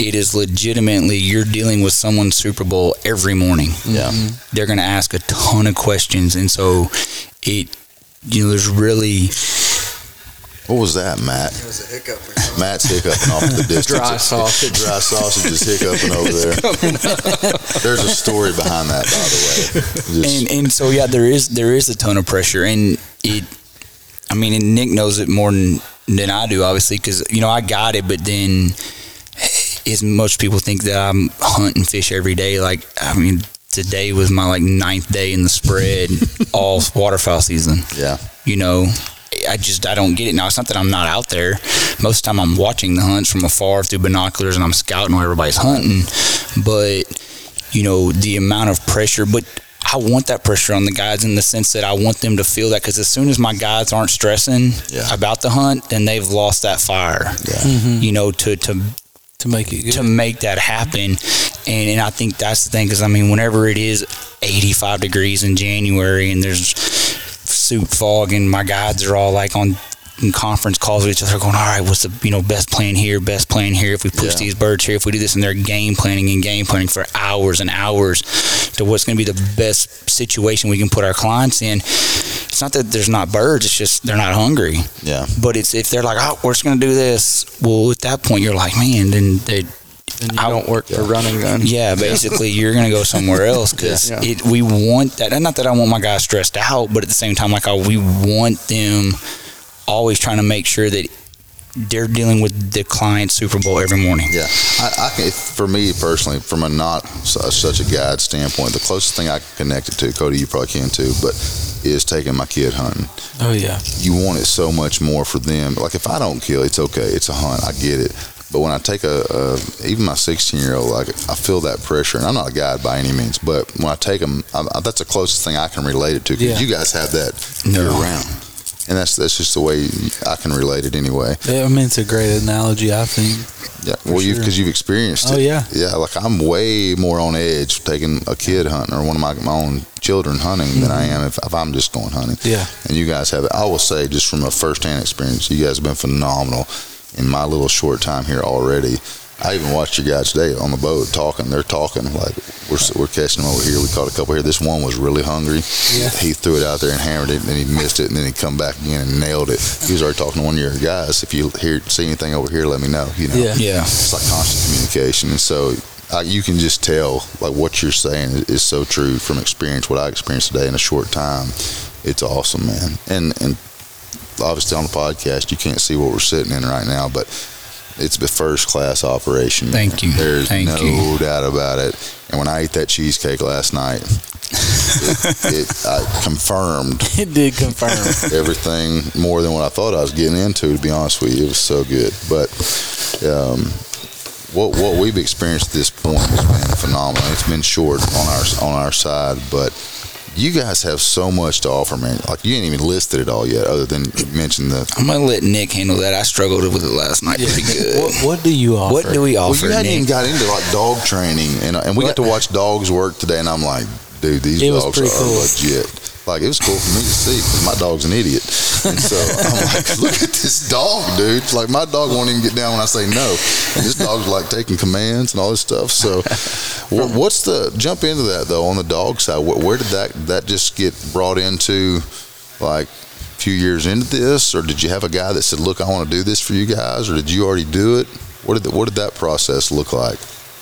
[SPEAKER 12] it is legitimately. You're dealing with someone's Super Bowl every morning.
[SPEAKER 9] Yeah.
[SPEAKER 12] they're gonna ask a ton of questions, and so it. You know, there's really
[SPEAKER 9] What was that, Matt? It was a hiccup. Matt's hiccuping off to the <laughs> distance.
[SPEAKER 11] Dry sausage.
[SPEAKER 9] Dry sausage is hiccuping over there. There's a story behind that, by the way. Just-
[SPEAKER 12] and and so yeah, there is there is a ton of pressure, and it. I mean, and Nick knows it more than than I do, obviously, because you know I got it, but then as most people think that I'm hunting fish every day. Like I mean, today was my like ninth day in the spread, <laughs> all waterfowl season.
[SPEAKER 9] yeah.
[SPEAKER 12] You know, I just I don't get it now. It's not that I'm not out there. Most of the time, I'm watching the hunts from afar through binoculars, and I'm scouting where everybody's hunting. But you know, the amount of pressure, but. I want that pressure on the guys in the sense that I want them to feel that because as soon as my guys aren't stressing
[SPEAKER 9] Yeah.
[SPEAKER 12] about the hunt, then they've lost that fire.
[SPEAKER 10] Mhm.
[SPEAKER 12] You know, to to
[SPEAKER 10] To make it good.
[SPEAKER 12] to make that happen. And, and I think that's the thing because I mean, whenever it is 85 degrees in January and there's soup fog and my guides are all like on in conference calls with each other going, all right, what's the you know best plan here, best plan here? If we push
[SPEAKER 9] Yeah.
[SPEAKER 12] these birds here, if we do this, and they're game planning and game planning for hours and hours to what's going to be the best situation we can put our clients in. It's not that there's not birds; it's just they're not hungry.
[SPEAKER 9] Yeah.
[SPEAKER 12] But it's if they're like, oh, we're just going to do this. Well, at that point, you're like, man, then they,
[SPEAKER 11] then you don't work for Run and Gun.
[SPEAKER 12] Yeah, basically, you're gonna go somewhere else because
[SPEAKER 11] Yeah.
[SPEAKER 12] it. We want that, and not that I want my guys stressed out, but at the same time, like I, we want them always trying to make sure that they're dealing with the client Super Bowl every morning.
[SPEAKER 9] Yeah, I, I can, for me personally, from a not su- such a guide standpoint, the closest thing I can connect it to, Cody, you probably can too, but is taking my kid hunting.
[SPEAKER 10] Oh yeah.
[SPEAKER 9] You want it so much more for them. Like if I don't kill, it's okay. It's a hunt. I get it. But when I take a, a even my 16 year old, like I feel that pressure, and I'm not a guide by any means, but when I take them, I, I, that's the closest thing I can relate it to because
[SPEAKER 10] Yeah.
[SPEAKER 9] you guys have that year round, and that's that's just the way I can relate it anyway.
[SPEAKER 10] Yeah, I mean, it's a great analogy. I think.
[SPEAKER 9] Yeah, well, you because you've experienced it.
[SPEAKER 10] Oh, yeah.
[SPEAKER 9] yeah. Like I'm way more on edge taking a kid hunting or one of my, my own children hunting than I am if, if I'm just going hunting.
[SPEAKER 10] Mm-hmm. Yeah.
[SPEAKER 9] And you guys have it. I will say, just from a first-hand experience, you guys have been phenomenal in my little short time here already. I even watched you guys today on the boat talking. They're talking like we're we're catching them over here. We caught a couple here. This one was really hungry.
[SPEAKER 10] Yeah.
[SPEAKER 9] He threw it out there and hammered it, and then he missed it, and then he come back again and nailed it. He was already talking to one of your guys. If you hear see anything over here, let me know. You know.
[SPEAKER 10] Yeah.
[SPEAKER 12] Yeah.
[SPEAKER 9] It's like constant communication, and so uh, you can just tell like what you're saying is, is so true from experience. What I experienced today in a short time, it's awesome, man. And and obviously on the podcast, you can't see what we're sitting in right now, but it's the first class operation.
[SPEAKER 12] Thank you.
[SPEAKER 9] There's
[SPEAKER 12] Thank
[SPEAKER 9] no
[SPEAKER 12] you.
[SPEAKER 9] doubt about it. And when I ate that cheesecake last night, <laughs> it, it I confirmed <laughs>
[SPEAKER 10] It did confirm.
[SPEAKER 9] everything more than what I thought I was getting into. To be honest with you, it was so good. But um, what what we've experienced at this point has been phenomenal. It's been short on our on our side, but you guys have so much to offer, man. Like you ain't even listed it all yet, other than you mentioned the.
[SPEAKER 12] I'm gonna let Nick handle that. I struggled with it last night pretty good.
[SPEAKER 10] what, what do you offer?
[SPEAKER 12] What do we
[SPEAKER 9] Well,
[SPEAKER 12] offer?
[SPEAKER 9] you hadn't
[SPEAKER 12] Nick?
[SPEAKER 9] even got into like dog training, and and we got to watch dogs work today, and I'm like, dude, these
[SPEAKER 10] It
[SPEAKER 9] dogs are
[SPEAKER 10] cool.
[SPEAKER 9] legit. Like it was cool for me to see because my dog's an idiot, and so I'm like, <laughs> look at this dog, dude. Like my dog won't even get down when I say no. And this dog's like taking commands and all this stuff. So, what, what's the jump into that though on the dog side? Where, where did that that just get brought into, like? a Few years into this, or did you have a guy that said, "Look, I want to do this for you guys," or did you already do it? What did the, what did that process look like?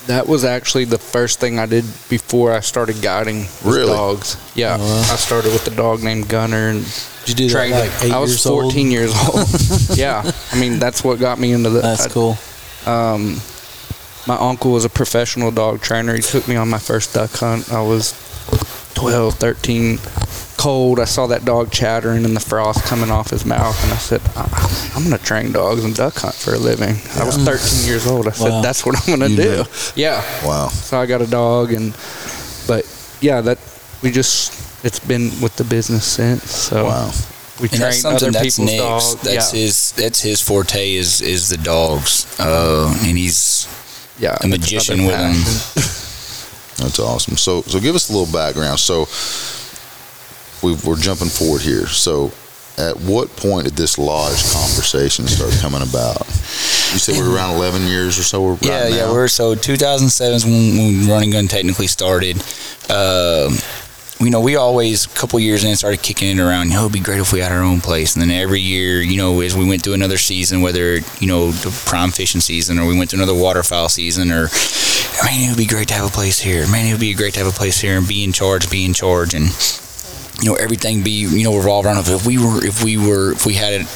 [SPEAKER 11] That was actually the first thing I did before I started guiding
[SPEAKER 9] Really?
[SPEAKER 11] dogs. Yeah, I started with a dog named Gunner and
[SPEAKER 10] Did you do that like eight
[SPEAKER 11] I was
[SPEAKER 10] years old?
[SPEAKER 11] 14 years old. <laughs> yeah, I mean that's what got me into the.
[SPEAKER 10] That's
[SPEAKER 11] I-
[SPEAKER 10] cool.
[SPEAKER 11] Um, my uncle was a professional dog trainer. He took me on my first duck hunt. I was 12, 13, cold. I saw that dog chattering and the frost coming off his mouth, and I said, "I- "I'm going to train dogs and duck hunt for a living." I was 13 years old. I said,
[SPEAKER 10] Wow.
[SPEAKER 11] "That's what I'm going to do."
[SPEAKER 9] knew.
[SPEAKER 11] Yeah.
[SPEAKER 9] Wow.
[SPEAKER 11] So I got a dog, and but yeah, that we just it's been with the business since. So
[SPEAKER 9] Wow.
[SPEAKER 11] we
[SPEAKER 12] and that's something
[SPEAKER 11] other
[SPEAKER 12] that's
[SPEAKER 11] people's
[SPEAKER 12] Nick's.
[SPEAKER 11] dogs.
[SPEAKER 12] That's
[SPEAKER 11] yeah.
[SPEAKER 12] his. That's his forte is is the dogs. Uh, and he's
[SPEAKER 11] yeah,
[SPEAKER 12] a magician with them. <laughs>
[SPEAKER 9] That's awesome. So, so give us a little background. So, we we're jumping forward here. So, at what point did this lodge conversation start coming about? You said we were around 11 years or so. Right
[SPEAKER 12] Yeah, yeah.
[SPEAKER 9] now?
[SPEAKER 12] We're so 2007 is when, when Run and Gun technically started. Um, you know, we always a couple years in started kicking it around. You know, it'd be great if we had our own place. And then every year, you know, as we went through another season, whether you know the prime fishing season or we went to another waterfowl season, or man, it would be great to have a place here. Man, it would be great to have a place here and be in charge, be in charge, and you know everything be you know revolve around if we were if we were if we had it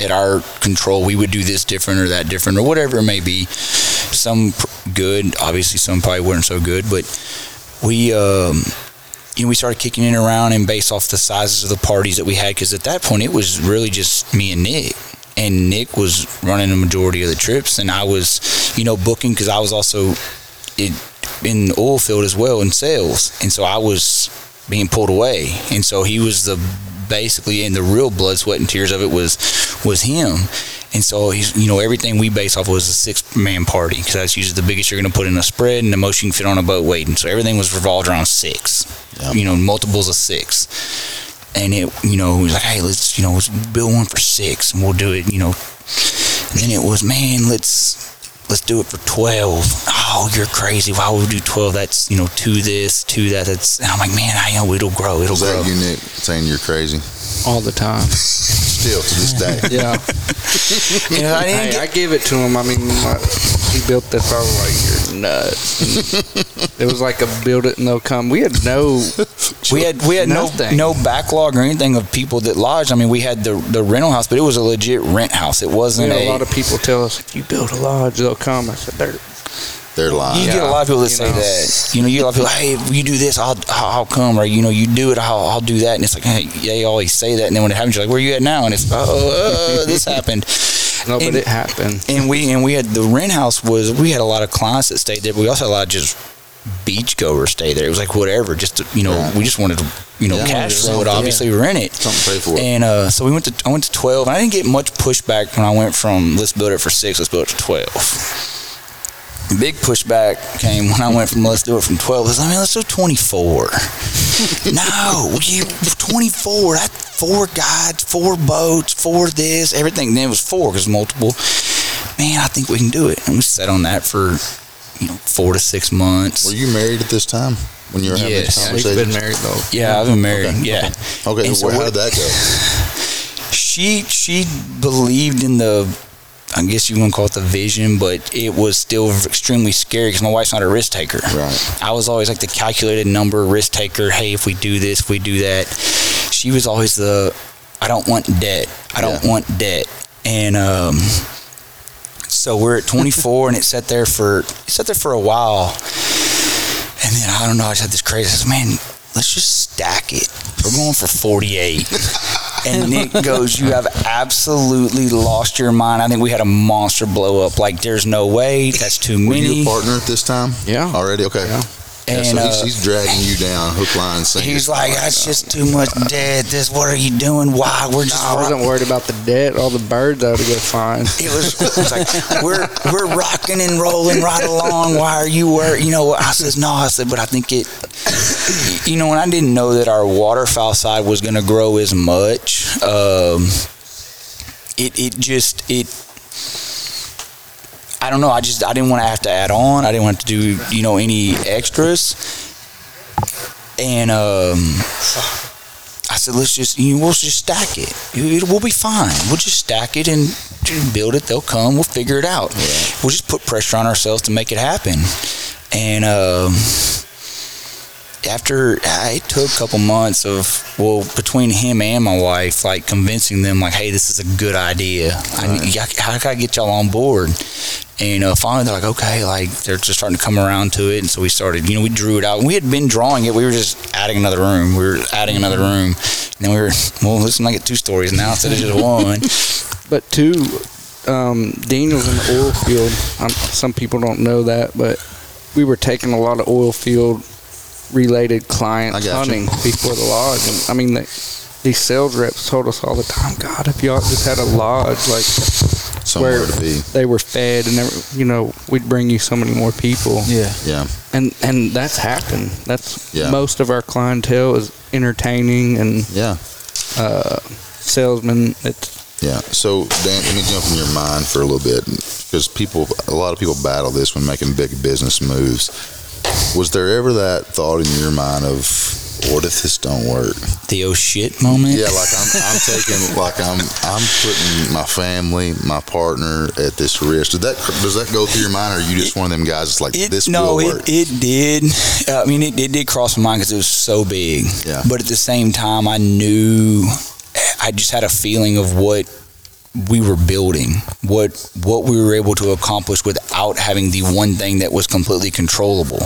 [SPEAKER 12] at our control, we would do this different or that different or whatever it may be. Some good, obviously, some probably weren't so good, but we, um, you know, we started kicking it around and based off the sizes of the parties that we had, because at that point it was really just me and Nick. And Nick was running the majority of the trips, and I was, you know, booking because I was also in, in the oil field as well in sales, and so I was being pulled away, and so he was the basically in the real blood, sweat, and tears of it was was him. And so he's, you know, everything we base off was a six man party because that's usually the biggest you're going to put in a spread and the most you can fit on a boat waiting. So everything was revolved around six, you know, multiples of six. And it, you know, he was like, hey, let's, you know, let's build one for six and we'll do it, you know. And then it was, man, let's let's do it for 12 oh you're crazy. Why would we do 12 that's you know two this two that that's and i'm like man i know it'll grow it'll
[SPEAKER 9] Was
[SPEAKER 12] grow
[SPEAKER 9] that you, Nick, saying you're crazy?
[SPEAKER 11] All the time.
[SPEAKER 9] Still to this day. <laughs>
[SPEAKER 11] Yeah.
[SPEAKER 12] You know, I didn't
[SPEAKER 11] Hey,
[SPEAKER 12] get-
[SPEAKER 11] I give it to him. I mean, my, he built this. I was like, "You're nuts." <laughs> It was like a build it and they'll come. We had no.
[SPEAKER 12] we had we had no
[SPEAKER 11] Nothing.
[SPEAKER 12] no backlog or anything of people that lodged. I mean, we had the the rental house, but it was a legit rent house. It wasn't
[SPEAKER 11] had
[SPEAKER 12] a.
[SPEAKER 11] a lot of people tell us, "If you build a lodge, they'll come." I said, "They're
[SPEAKER 9] They're lying.
[SPEAKER 12] you get a lot of people that
[SPEAKER 11] you
[SPEAKER 12] say
[SPEAKER 11] know.
[SPEAKER 12] that. You know, you get a lot of people. Hey, if you do this, I'll I'll I'll come, or you know, you do it, I'll I'll do that. And it's like, hey, they always say that, and then when it happens, you're like, where are you at now? And it's oh, uh, this happened. <laughs>
[SPEAKER 11] no, but
[SPEAKER 12] And-
[SPEAKER 11] it happened."
[SPEAKER 12] and we and we had the rent house was we had a lot of clients that stayed there. But we also had a lot of just beach goers stay there. It was like whatever, just to, you know,
[SPEAKER 9] Right.
[SPEAKER 12] we just wanted to you know
[SPEAKER 9] Yeah,
[SPEAKER 12] cash
[SPEAKER 9] just
[SPEAKER 12] flow it.
[SPEAKER 9] something,
[SPEAKER 12] Obviously, rent it.
[SPEAKER 9] Something to pay for it.
[SPEAKER 12] And uh, so we went to I went to twelve, and I didn't get much pushback when I went from let's build it for six, let's build it to twelve. Big pushback came when I went from let's do it from twelve. I was like, I mean, let's do twenty four. <laughs> no, you twenty four. That four guides, four boats, four this, everything. Then it was four because multiple. Man, I think we can do it. And we sat on that for you know four to six months.
[SPEAKER 9] Were you married at this time when you were having
[SPEAKER 12] Yes.
[SPEAKER 9] this
[SPEAKER 12] Yeah,
[SPEAKER 11] We've
[SPEAKER 9] conversation?
[SPEAKER 11] been married though.
[SPEAKER 12] Yeah, I've been married.
[SPEAKER 9] Okay,
[SPEAKER 12] Yeah.
[SPEAKER 9] Okay,
[SPEAKER 12] And so
[SPEAKER 9] well, how did that go? <sighs>
[SPEAKER 12] she she believed in the I guess you wouldn't call it the vision, but it was still extremely scary because my wife's not a risk taker.
[SPEAKER 9] Right.
[SPEAKER 12] I was always like the calculated number risk taker. Hey, if we do this, if we do that. She was always the I don't want debt. I don't
[SPEAKER 9] Yeah.
[SPEAKER 12] want debt. And um, so we're at 24, and it sat there for it sat there for a while. And then I don't know. I just had this crazy. I said, man, let's just stack it. We're going for 48. <laughs> <laughs> And Nick goes, You have absolutely lost your mind. I think we had a monster blow up. Like, there's no way. That's too
[SPEAKER 9] Were you
[SPEAKER 12] many.
[SPEAKER 9] a partner at this time?
[SPEAKER 11] Yeah.
[SPEAKER 9] Already? Okay. Yeah.
[SPEAKER 12] And,
[SPEAKER 9] so he's,
[SPEAKER 12] uh,
[SPEAKER 9] he's dragging you down, hook, line, sinker.
[SPEAKER 12] He's like, That's just too much debt. This, what are you doing? Why? We're just.
[SPEAKER 11] No, I wasn't worried about the debt. All the birds I would go find.
[SPEAKER 12] It was, it was like we're we're rocking and rolling right along. Why are you worried? You know, I says no. I said, but I think it. You know, when I didn't know that our waterfowl side was going to grow as much, um, it it just it. I don't know. I just I didn't want to have to add on. I didn't want to do you know any extras, and um, I said, let's just, you know, we'll just stack it. It- We'll be fine. We'll just stack it and build it. They'll come. We'll figure it out. We'll just put pressure on ourselves to make it happen. And um, after, it took a couple months of, well, between him and my wife, like convincing them, like, hey, this is a good idea. I, need- how can I get y'all on board? And uh, finally, they're like, okay, like they're just starting to come around to it. And so we started, you know, we drew it out. We had been drawing it. We were just adding another room. We were adding another room. And then we were, well, let's not get two stories now instead of just one. <laughs>
[SPEAKER 11] But two, um, Daniel's in the oil field. Um, some people don't know that, but we were taking a lot of oil field related clients
[SPEAKER 9] I got you.
[SPEAKER 11] hunting before the lodge. And I mean, they, these sales reps told us all the time, God, if y'all just had a lodge, like
[SPEAKER 9] Somewhere
[SPEAKER 11] where
[SPEAKER 9] to be.
[SPEAKER 11] they were fed and every, you know, we'd bring you so many more people.
[SPEAKER 8] Yeah.
[SPEAKER 9] Yeah.
[SPEAKER 11] And and that's happened. That's
[SPEAKER 9] Yeah.
[SPEAKER 11] most of our clientele is entertaining and
[SPEAKER 9] Yeah.
[SPEAKER 11] uh, salesmen. It's
[SPEAKER 9] Yeah. So, Dan, let me jump in your mind for a little bit because people, a lot of people battle this when making big business moves. Was there ever that thought in your mind of, what if this don't work?
[SPEAKER 12] The oh shit moment.
[SPEAKER 9] Yeah, like I'm, I'm taking, <laughs> like I'm, I'm putting my family, my partner at this risk. Did that, does that go through your mind, or are you just one of them guys that's like,
[SPEAKER 12] It,
[SPEAKER 9] this
[SPEAKER 12] no,
[SPEAKER 9] will work?
[SPEAKER 12] it, it did. I mean, it, it did cross my mind because it was so big.
[SPEAKER 9] Yeah.
[SPEAKER 12] But at the same time, I knew, I just had a feeling of what we were building, what what we were able to accomplish without having the one thing that was completely controllable.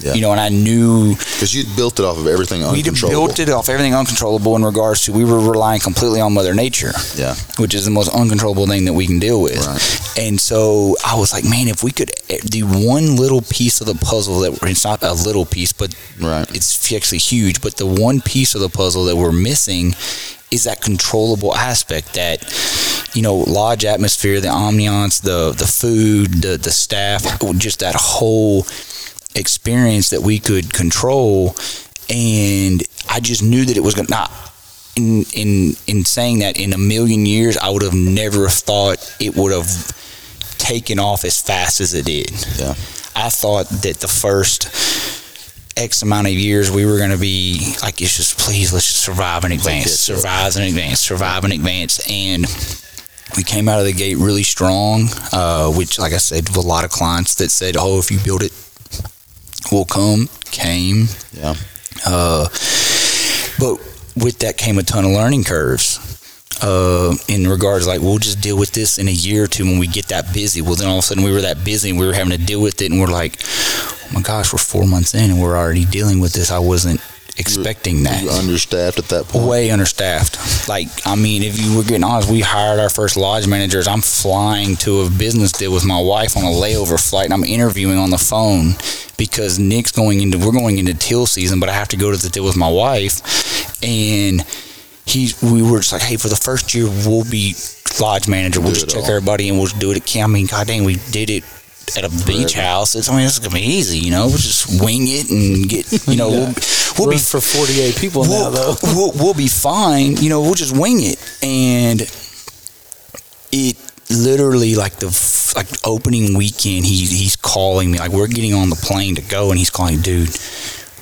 [SPEAKER 9] Yeah.
[SPEAKER 12] You know, and I knew
[SPEAKER 9] Because you'd built it off of everything uncontrollable.
[SPEAKER 12] we'd built it off everything uncontrollable in regards to we were relying completely on Mother Nature
[SPEAKER 9] Yeah.
[SPEAKER 12] which is the most uncontrollable thing that we can deal with.
[SPEAKER 9] Right.
[SPEAKER 12] And so I was like, man, if we could, eh, the one little piece of the puzzle that it's not a little piece, but
[SPEAKER 9] Right.
[SPEAKER 12] it's actually huge, but the one piece of the puzzle that we're missing is that controllable aspect that you know lodge atmosphere the ambiance the the food the the staff just that whole experience that we could control and i just knew that it was going to not in in in saying that in a million years i would have never thought it would have taken off as fast as it did
[SPEAKER 9] Yeah.
[SPEAKER 12] i thought that the first X amount of years we were going to be like, it's just please let's just survive and advance, survive and advance, survive and advance, and we came out of the gate really strong. Uh, which, like I said, a lot of clients that said, "Oh, if you build it, we'll come." Came,
[SPEAKER 9] Yeah.
[SPEAKER 12] uh, but with that came a ton of learning curves. Uh, in regards like we'll just deal with this in a year or two when we get that busy. Well, then all of a sudden we were that busy and we were having to deal with it, and we're like, oh my gosh, we're four months in and we're already dealing with this. I wasn't expecting that.
[SPEAKER 9] You understaffed at that point.
[SPEAKER 12] Way understaffed. Like, I mean, if you were getting honest, we hired our first lodge managers. I'm flying to a business deal with my wife on a layover flight, and I'm interviewing on the phone because Nick's going into we're going into teal season, but I have to go to the till with my wife, and he we were just like, hey, for the first year we'll be lodge manager. We'll
[SPEAKER 9] Do
[SPEAKER 12] just check
[SPEAKER 9] all.
[SPEAKER 12] everybody and we'll do it at camp. I mean, god dang, we did it. At a beach house, it's I mean it's gonna be easy, you know. We'll just wing it and get, you know, <laughs>
[SPEAKER 10] Yeah.
[SPEAKER 12] we'll, we'll be
[SPEAKER 10] for 48 people now,
[SPEAKER 12] we'll,
[SPEAKER 10] though.
[SPEAKER 12] we'll, we'll be fine. You know, we'll just wing it. And it literally like the like opening weekend, he he's calling me like we're getting on the plane to go, and he's calling, dude.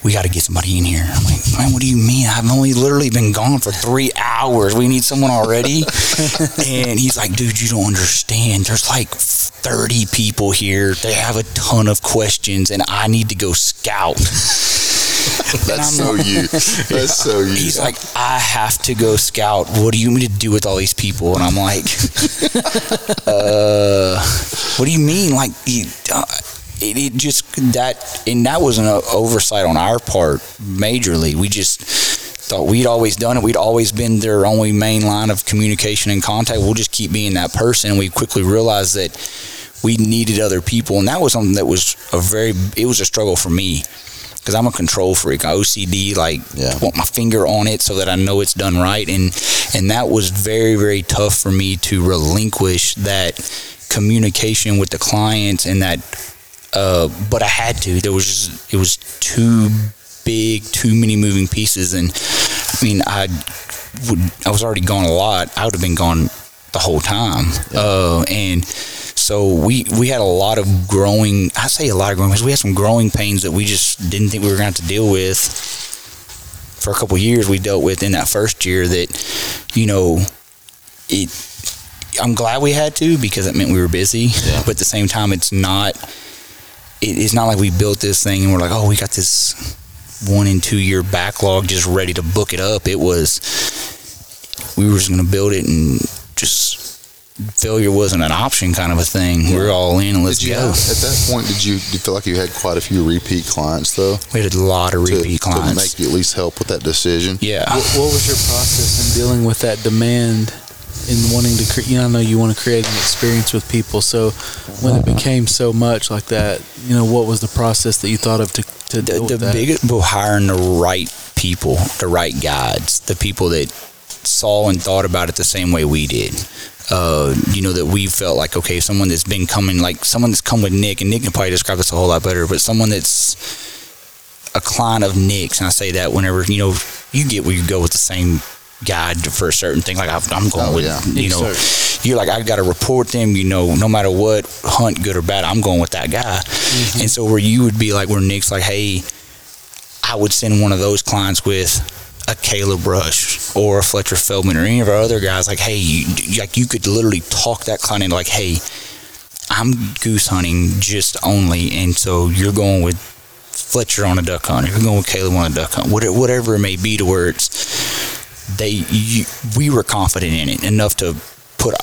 [SPEAKER 12] We got to get somebody in here. I'm like, man, what do you mean? I've only literally been gone for three hours. We need someone already. <laughs> and he's like, dude, you don't understand. There's like 30 people here. They have a ton of questions, and I need to go scout. <laughs>
[SPEAKER 9] That's so you. That's so you.
[SPEAKER 12] He's like, I have to go scout. What do you mean to do with all these people? And I'm like, <laughs> uh, what do you mean? Like, you, uh, it, it just that, and that was an o- oversight on our part, majorly. We just thought we'd always done it. We'd always been their only main line of communication and contact. We'll just keep being that person. And we quickly realized that we needed other people, and that was something that was a very. It was a struggle for me because I'm a control freak. I OCD, like want my finger on it so that I know it's done right, and and that was very very tough for me to relinquish that communication with the clients and that. Uh, but I had to. There was just, it was too big, too many moving pieces, and I mean I would I was already gone a lot. I would have been gone the whole time, uh, and so we we had a lot of growing. I say a lot of growing pains. We had some growing pains that we just didn't think we were going to have to deal with for a couple of years. We dealt with in that first year that you know it. I'm glad we had to because it meant we were busy. But at the same time, it's not. It, it's not like we built this thing and we're like, oh, we got this one and two year backlog just ready to book it up. It was we were just going to build it and just failure wasn't an option kind of a thing. We are all in and let's
[SPEAKER 9] did you
[SPEAKER 12] go.
[SPEAKER 9] have, at that point? Did you, do you feel like you had quite a few repeat clients though?
[SPEAKER 12] We had a lot of repeat
[SPEAKER 9] to
[SPEAKER 12] clients.
[SPEAKER 9] make you at least help with that decision.
[SPEAKER 12] Yeah.
[SPEAKER 10] What, what was your process in dealing with that demand in wanting to create? You know, I know you want to create an experience with people. So when it uh-huh. became so much like that, you know, what was the process that you thought of to, to deal
[SPEAKER 12] the
[SPEAKER 10] with that?
[SPEAKER 12] biggest well, hiring the right people, the right guides, the people that saw and thought about it the same way we did. Uh, you know that we felt like okay, someone that's been coming, like someone that's come with Nick, and Nick can probably describe this a whole lot better, but someone that's a client of Nick's, and I say that whenever you know you get where you go with the same guide for a certain thing. Like I'm I'm going
[SPEAKER 9] Oh,
[SPEAKER 12] with,
[SPEAKER 9] yeah.
[SPEAKER 12] you know, you're like I got to report them. You know, no matter what hunt, good or bad, I'm going with that guy. And so where you would be like where Nick's like, hey, I would send one of those clients with a Caleb Rush or a Fletcher Feldman or any of our other guys. Like, hey, you, like you could literally talk that client into like, hey, I'm goose hunting just only, and so you're going with Fletcher on a duck hunt, or you're going with Caleb on a duck hunt, whatever, whatever it may be, to where it's they you, we were confident in it enough to put.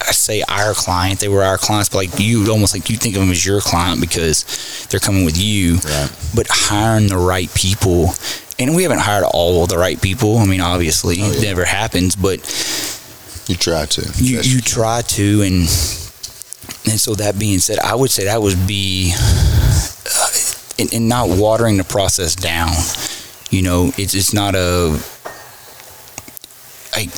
[SPEAKER 12] I say our client, they were our clients, but like you, almost like you think of them as your client because they're coming with you. But hiring the right people, and we haven't hired all the right people. I mean, obviously, it never happens, but
[SPEAKER 9] you try to.
[SPEAKER 12] You you try to, and and so that being said, I would say that would be, uh, and, and not watering the process down. You know, it's it's not a like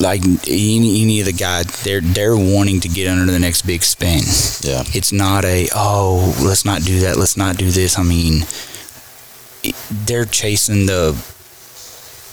[SPEAKER 12] like any any of the guys they're they're wanting to get under the next big spin.
[SPEAKER 9] Yeah.
[SPEAKER 12] It's not a oh let's not do that let's not do this. I mean, they're chasing the.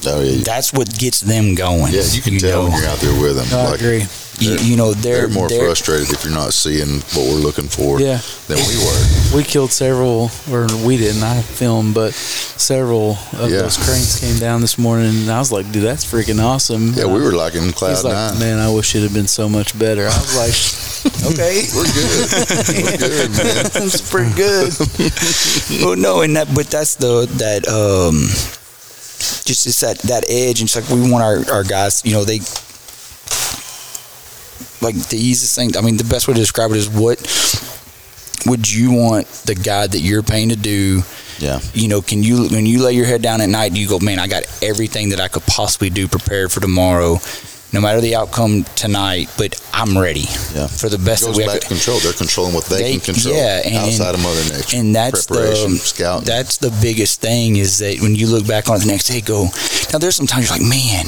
[SPEAKER 9] Oh yeah.
[SPEAKER 12] That's what gets them going.
[SPEAKER 9] Yeah, you can tell when you're out there with them.
[SPEAKER 10] I
[SPEAKER 9] like,
[SPEAKER 10] agree.
[SPEAKER 12] you, you know they're,
[SPEAKER 9] They're more
[SPEAKER 12] they're-
[SPEAKER 9] frustrated if you're not seeing what we're looking for
[SPEAKER 10] Yeah.
[SPEAKER 9] than we were.
[SPEAKER 10] We killed several, or we didn't. I filmed, but several of
[SPEAKER 9] Yeah.
[SPEAKER 10] those cranes came down this morning, and I was like, "Dude, that's freaking awesome!"
[SPEAKER 9] Yeah, we were like in cloud
[SPEAKER 10] He's like,
[SPEAKER 9] nine.
[SPEAKER 10] "Man, I wish it had been so much better." I was like, "Okay, <laughs>
[SPEAKER 9] we're good. We're good, man. <laughs>
[SPEAKER 12] That's pretty good. <laughs> well, no, and that, but that's the that um, just it's that that edge, and it's like we want our our guys, you know, they like the easiest thing. I mean, the best way to describe it is what would you want the guy that you're paying to do?
[SPEAKER 9] Yeah.
[SPEAKER 12] You know, can you when you lay your head down at night, do you go, man, I got everything that I could possibly do prepared for tomorrow. No matter the outcome tonight, but I'm ready
[SPEAKER 9] Yeah.
[SPEAKER 12] for the best
[SPEAKER 9] It
[SPEAKER 12] that we
[SPEAKER 9] back
[SPEAKER 12] have
[SPEAKER 9] to control. They're controlling what they,
[SPEAKER 12] They-
[SPEAKER 9] can control
[SPEAKER 12] yeah, and-
[SPEAKER 9] outside of Mother Nature.
[SPEAKER 12] and that's
[SPEAKER 9] preparation,
[SPEAKER 12] the
[SPEAKER 9] scouting.
[SPEAKER 12] that's the biggest thing is that when you look back on it the next day, go now. There's sometimes you're like, man,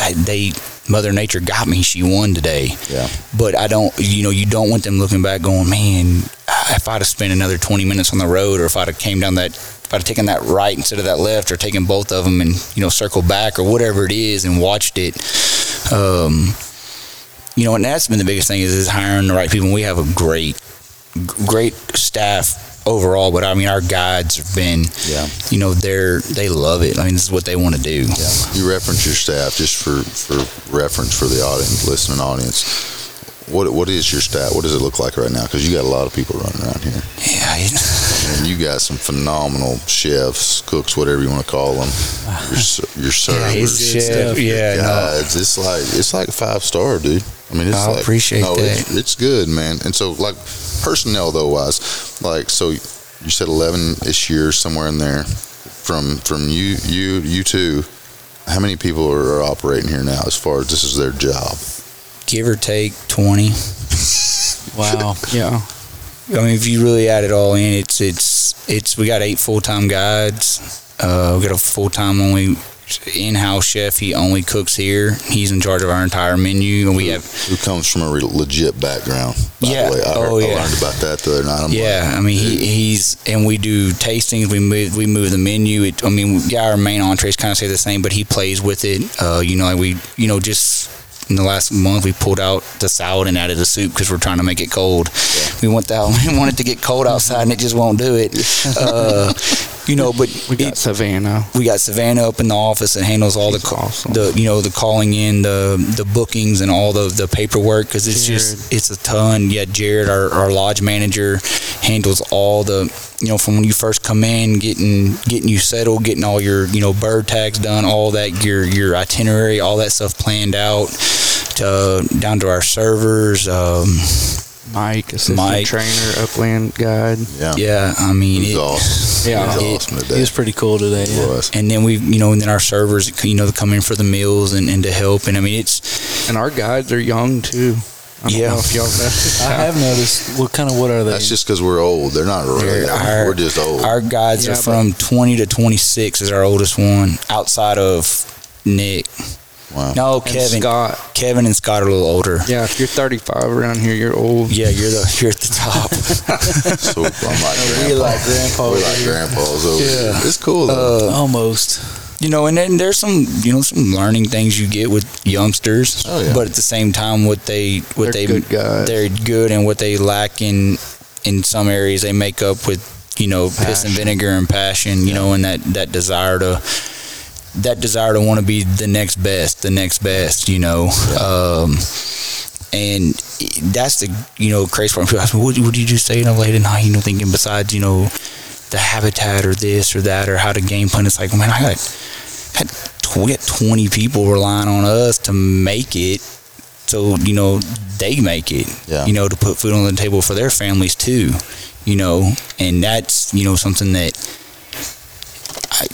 [SPEAKER 12] I, they Mother Nature got me. She won today.
[SPEAKER 9] Yeah.
[SPEAKER 12] But I don't, you know, you don't want them looking back going, man, if I'd have spent another 20 minutes on the road, or if I'd have came down that, if I'd have taken that right instead of that left, or taken both of them and you know circled back or whatever it is and watched it. Um, you know, and that's been the biggest thing is, is hiring the right people. And we have a great, great staff overall. But I mean, our guides have been,
[SPEAKER 9] Yeah.
[SPEAKER 12] you know, they're they love it. I mean, this is what they want to do.
[SPEAKER 9] Yeah. You reference your staff just for, for reference for the audience, listening audience. What what is your stat? What does it look like right now? Because you got a lot of people running around here.
[SPEAKER 12] Yeah, it-
[SPEAKER 9] And you got some phenomenal chefs, cooks, whatever you want to call them. Your, ser- your <laughs> servers,
[SPEAKER 12] it's
[SPEAKER 9] your
[SPEAKER 12] chef, yeah, no.
[SPEAKER 9] guides. It's like it's like five star, dude. I mean, it's
[SPEAKER 12] I
[SPEAKER 9] like,
[SPEAKER 12] appreciate
[SPEAKER 9] no,
[SPEAKER 12] that.
[SPEAKER 9] It's, it's good, man. And so, like personnel though wise, like so, you said eleven ish years somewhere in there. From from you you you two, how many people are, are operating here now? As far as this is their job,
[SPEAKER 12] give or take 20.
[SPEAKER 10] wow, <laughs>
[SPEAKER 11] Yeah.
[SPEAKER 12] I mean, if you really add it all in, it's it's it's we got eight full time guides. Uh, we got a full time only in house chef. He only cooks here. He's in charge of our entire menu, and we have
[SPEAKER 9] who comes from a re- legit background. By
[SPEAKER 12] Yeah.
[SPEAKER 9] the way, I, heard,
[SPEAKER 12] Oh,
[SPEAKER 9] I learned about that the other night. I'm
[SPEAKER 12] yeah,
[SPEAKER 9] like,
[SPEAKER 12] I mean he, he's and we do tastings. We move we move the menu. It, I mean, yeah, our main entrees kind of stay the same, but he plays with it. Uh, you know, like we you know just in the last month we pulled out the salad and added the soup because we're trying to make it cold. We want that <laughs> we want it to get cold outside and it just won't do it. Uh, you know, but
[SPEAKER 11] We got Savannah.
[SPEAKER 12] we got Savannah up in the office that handles all the
[SPEAKER 11] She's
[SPEAKER 12] ca-
[SPEAKER 11] awesome.
[SPEAKER 12] the you know the calling in the the bookings and all the the paperwork because it's just it's a ton. Yeah, Jared, our, our lodge manager, handles all the you know from when you first come in, getting getting you settled, getting all your you know bird tags done, all that your your itinerary, all that stuff planned out, to down to our servers. Um,
[SPEAKER 11] Mike, assistant
[SPEAKER 12] Mike.
[SPEAKER 11] trainer, upland guide.
[SPEAKER 9] yeah,
[SPEAKER 12] yeah, I mean
[SPEAKER 9] It was
[SPEAKER 12] it-
[SPEAKER 9] awesome.
[SPEAKER 11] Yeah.
[SPEAKER 9] it was
[SPEAKER 12] It-
[SPEAKER 9] awesome
[SPEAKER 10] he
[SPEAKER 9] today.
[SPEAKER 10] was pretty cool today.
[SPEAKER 9] It
[SPEAKER 10] Yeah.
[SPEAKER 9] was.
[SPEAKER 12] and then we you know and then our servers you know come in for the meals and, and to help and I mean it's
[SPEAKER 11] And our guides are young too. I don't
[SPEAKER 12] Yeah.
[SPEAKER 11] know if y'all noticed. <laughs>
[SPEAKER 10] I have noticed. What kind of what are they?
[SPEAKER 9] That's just because we're old. They're not really.
[SPEAKER 12] Our-
[SPEAKER 9] we're just old.
[SPEAKER 12] Our guides
[SPEAKER 11] Yeah,
[SPEAKER 12] are from 20 to 26 is our oldest one, outside of Nick.
[SPEAKER 9] Wow.
[SPEAKER 12] No,
[SPEAKER 11] And
[SPEAKER 12] Kevin.
[SPEAKER 11] Scott.
[SPEAKER 12] Kevin and Scott are a little older.
[SPEAKER 11] Yeah, if you're 35 around here, you're old.
[SPEAKER 12] Yeah, you're the you're at the <laughs> top.
[SPEAKER 9] So I'm like, <laughs>
[SPEAKER 10] we
[SPEAKER 9] grandpa.
[SPEAKER 10] like grandpa.
[SPEAKER 9] we like grandpas over here. It's cool though.
[SPEAKER 12] Uh,
[SPEAKER 10] Almost.
[SPEAKER 12] you know, and then there's some you know some learning things you get with youngsters.
[SPEAKER 9] Oh, yeah.
[SPEAKER 12] But at the same time, what they what
[SPEAKER 11] They're
[SPEAKER 12] they
[SPEAKER 11] good guys.
[SPEAKER 12] they're good, and what they lack in in some areas, they make up with you know piss and vinegar and passion. You know, and that that desire to that desire to want to be the next best, the next best. You know. Um, and that's the you know crazy part. People ask me, "What, what did you just say?" You know, late at night, you know, thinking besides you know the habitat or this or that or how to game plan. It's like, man, I got had tw- we got twenty people relying on us to make it, so you know they make it.
[SPEAKER 9] Yeah.
[SPEAKER 12] You know, to put food on the table for their families too. You know, and that's you know something that I.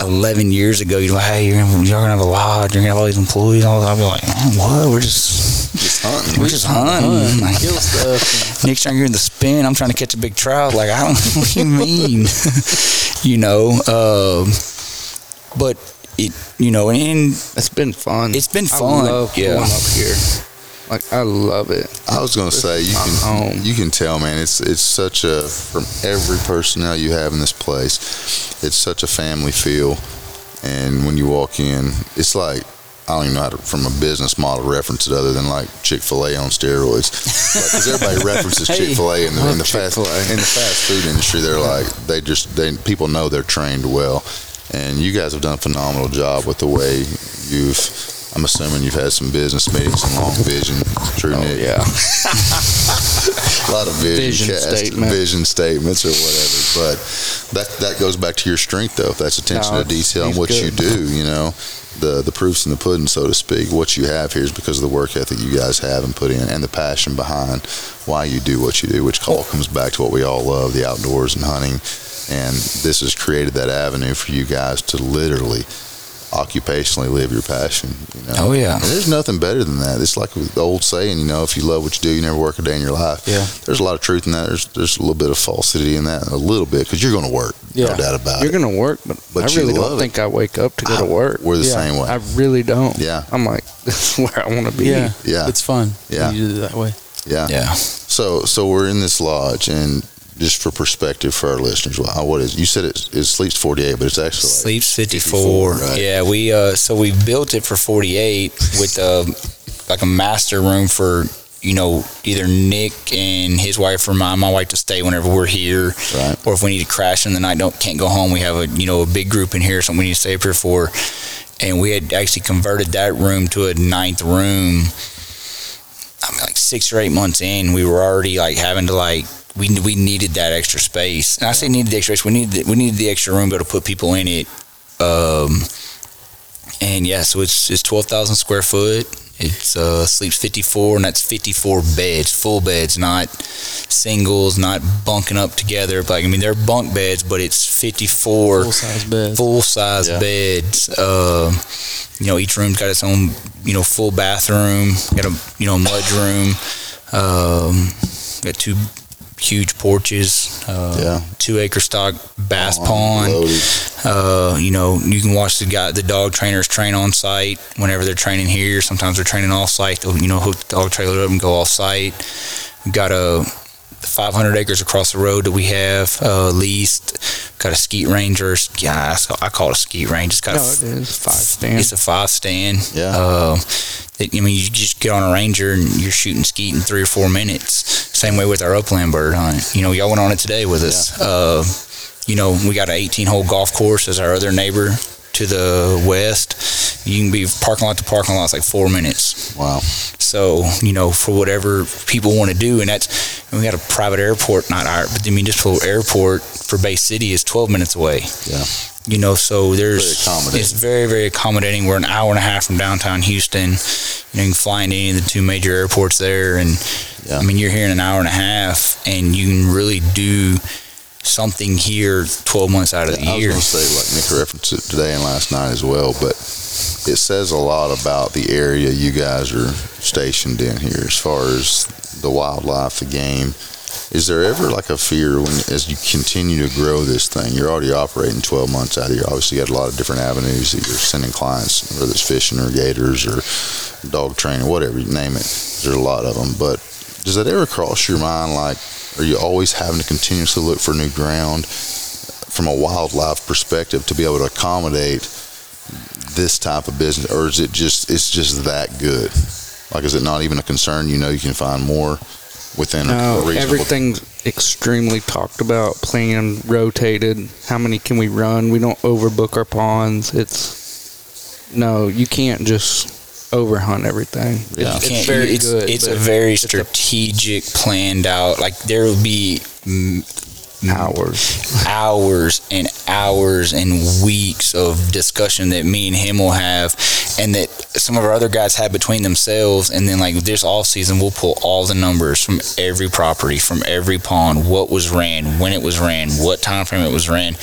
[SPEAKER 12] 11 years ago, you're like, hey, you're, gonna- you're gonna have a lodge, you're gonna have all these employees, all that. I'll be like, "Man, what? We're just,
[SPEAKER 9] Just hunting.
[SPEAKER 12] we're just hunting. <laughs> Like,
[SPEAKER 10] Kill stuff.
[SPEAKER 12] Trying to get in the spin. I'm trying to catch a big trout. Like I don't <laughs> know what you mean, <laughs> you know. Um, but it, you know, and
[SPEAKER 11] It's been fun.
[SPEAKER 12] It's been fun, yeah.
[SPEAKER 11] up here. Like I love it.
[SPEAKER 9] I was gonna say you can
[SPEAKER 11] home.
[SPEAKER 9] you can tell, man. It's it's such a from every personnel you have in this place, it's such a family feel. And when you walk in, it's like I don't even know how to, from a business model, reference it other than like Chick Fil A on steroids. Because everybody <laughs> references
[SPEAKER 11] Hey,
[SPEAKER 9] Chick Fil A in the, in the fast in the fast food industry. They're like they just they people know they're trained well, and you guys have done a phenomenal job with the way you've. I'm assuming you've had some business meetings and long vision. True, oh, Nick.
[SPEAKER 11] yeah. <laughs>
[SPEAKER 9] a lot of vision,
[SPEAKER 11] Vision
[SPEAKER 9] cast,
[SPEAKER 11] statement.
[SPEAKER 9] vision statements or whatever. But that that goes back to your strength, though. If that's attention
[SPEAKER 11] No,
[SPEAKER 9] to detail and
[SPEAKER 11] he's
[SPEAKER 9] what you do, you know, the the proofs in the pudding, so to speak. What you have here is because of the work ethic you guys have and put in, and the passion behind why you do what you do, which all comes back to what we all love: the outdoors and hunting. And this has created that avenue for you guys to literally occupationally live your passion. You know?
[SPEAKER 12] Oh, yeah.
[SPEAKER 9] And there's nothing better than that. It's like the old saying, you know, if you love what you do, you never work a day in your life.
[SPEAKER 10] Yeah.
[SPEAKER 9] There's a lot of truth in that. There's there's a little bit of falsity in that, a little bit, because you're going to work.
[SPEAKER 10] Yeah.
[SPEAKER 9] No doubt about it.
[SPEAKER 11] You're gonna work, but,
[SPEAKER 9] But
[SPEAKER 11] I
[SPEAKER 9] you
[SPEAKER 11] really don't
[SPEAKER 9] it.
[SPEAKER 11] think I wake up to go to work.
[SPEAKER 9] We're the
[SPEAKER 10] Yeah.
[SPEAKER 9] same way.
[SPEAKER 11] I really don't.
[SPEAKER 9] Yeah.
[SPEAKER 11] I'm like, <laughs> this is where I want to be.
[SPEAKER 10] Yeah,
[SPEAKER 9] Yeah.
[SPEAKER 10] it's fun.
[SPEAKER 9] Yeah.
[SPEAKER 10] you do it that way.
[SPEAKER 9] yeah.
[SPEAKER 12] Yeah.
[SPEAKER 9] So so we're in this lodge, and just for perspective for our listeners, wha- what is you said it, it sleeps 48, but it's actually like
[SPEAKER 12] Sleeps 54.
[SPEAKER 9] 54, right.
[SPEAKER 12] Yeah, we uh so we built it for 48 with uh like a master room for you know either Nick and his wife or my my wife to stay whenever we're here,
[SPEAKER 9] Right.
[SPEAKER 12] or if we need to crash in the night, don't can't go home. We have a you know a big group in here, something we need to stay up here for. And we had actually converted that room to a ninth room. I mean, like six or eight months in, we were already like having to like we we needed that extra space. And I say needed the extra space. We needed the, we needed the extra room to be able to put people in it. Um, and yeah, so it's it's twelve thousand square foot. It's uh, sleeps fifty four, and that's fifty four beds, full beds, not singles, not bunking up together. Like I mean, they're bunk beds, but it's fifty four
[SPEAKER 10] Full size beds.
[SPEAKER 12] full size
[SPEAKER 9] Yeah.
[SPEAKER 12] beds. Uh, you know, each room's got its own, you know, full bathroom. Got a, you know, mud room. Um, got two huge porches. Uh,
[SPEAKER 9] Yeah.
[SPEAKER 12] Two acre stock bass
[SPEAKER 9] Oh,
[SPEAKER 12] pond. Uh, you know, you can watch the guy, the dog trainers train on site whenever they're training here. Sometimes they're training off site. They'll, you know, hook the dog trailer up and go off site. We've got a 500 acres across the road that we have uh, leased. Got a skeet ranger. Yeah, I call- it a skeet range. It's got
[SPEAKER 11] No,
[SPEAKER 12] a,
[SPEAKER 11] it is five stand.
[SPEAKER 12] it's a five stand.
[SPEAKER 9] Yeah.
[SPEAKER 12] Uh, that, I mean, you just get on a ranger and you're shooting skeet in three or four minutes. Same way with our upland bird hunt. You know, y'all went on it today with us. Uh, you know, we got an 18 hole golf course as our other neighbor to the west. You can be parking lot to parking lot. It's like four minutes.
[SPEAKER 9] Wow.
[SPEAKER 12] So, you know, for whatever people want to do, and that's, and we got a private airport, not our, but the municipal airport for Bay City is 12 minutes away.
[SPEAKER 9] Yeah.
[SPEAKER 12] You know, so there's,
[SPEAKER 9] Very
[SPEAKER 12] it's very, very accommodating. We're an hour and a half from downtown Houston. You know, you can fly into any of the two major airports there. And
[SPEAKER 9] Yeah.
[SPEAKER 12] I mean, you're here in an hour and a half and you can really do something here 12 months out of the
[SPEAKER 9] I was
[SPEAKER 12] year.
[SPEAKER 9] going to say, like Nick referenced it today and last night as well, but it says a lot about the area you guys are stationed in here as far as the wildlife, the game. Is there ever like a fear when, as you continue to grow this thing? You're already operating 12 months out of here. Obviously, you got a lot of different avenues that you're sending clients, whether it's fishing or gators or dog training, whatever you name it. There's a lot of them. But does that ever cross your mind? Like, are you always having to continuously look for new ground from a wildlife perspective to be able to accommodate this type of business, or is it just it's just that good? Like, is it not even a concern? You know, you can find more within a
[SPEAKER 11] No,
[SPEAKER 9] reasonable.
[SPEAKER 11] everything's extremely talked about, planned, rotated. How many can we run? We don't overbook our ponds. It's no, you can't just overhunt everything.
[SPEAKER 12] You
[SPEAKER 11] It's,
[SPEAKER 12] can't-
[SPEAKER 11] very
[SPEAKER 12] it's,
[SPEAKER 11] good.
[SPEAKER 12] It's a
[SPEAKER 11] but
[SPEAKER 12] very strategic, planned out. Like there will be
[SPEAKER 11] hours,
[SPEAKER 12] hours and hours and weeks of discussion that me and him will have, and that some of our other guys have between themselves. And then like this off season, we'll pull all the numbers from every property, from every pond, what was ran, when it was ran, what time frame it was ran,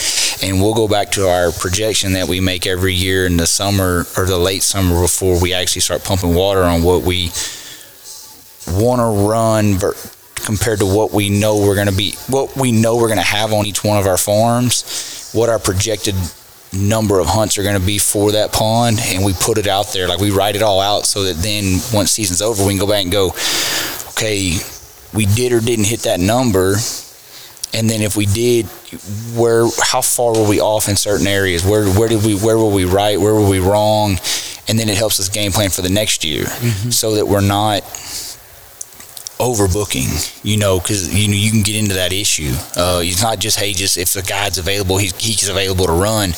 [SPEAKER 12] and we'll go back to our projection that we make every year in the summer or the late summer before we actually start pumping water on what we want to run compared to what we know we're going to be what we know we're going to have on each one of our farms what our projected number of hunts are going to be for that pond and we put it out there. Like we write it all out so that then once season's over we can go back and go okay we did or didn't hit that number and then if we did where how far were we off in certain areas? Where where did we where were we right? Where were we wrong? And then it helps us game plan for the next year,
[SPEAKER 8] Mm-hmm.
[SPEAKER 12] so that we're not overbooking. You know, because you know you can get into that issue. Uh, it's not just hey, just if the guide's available, he's he's available to run.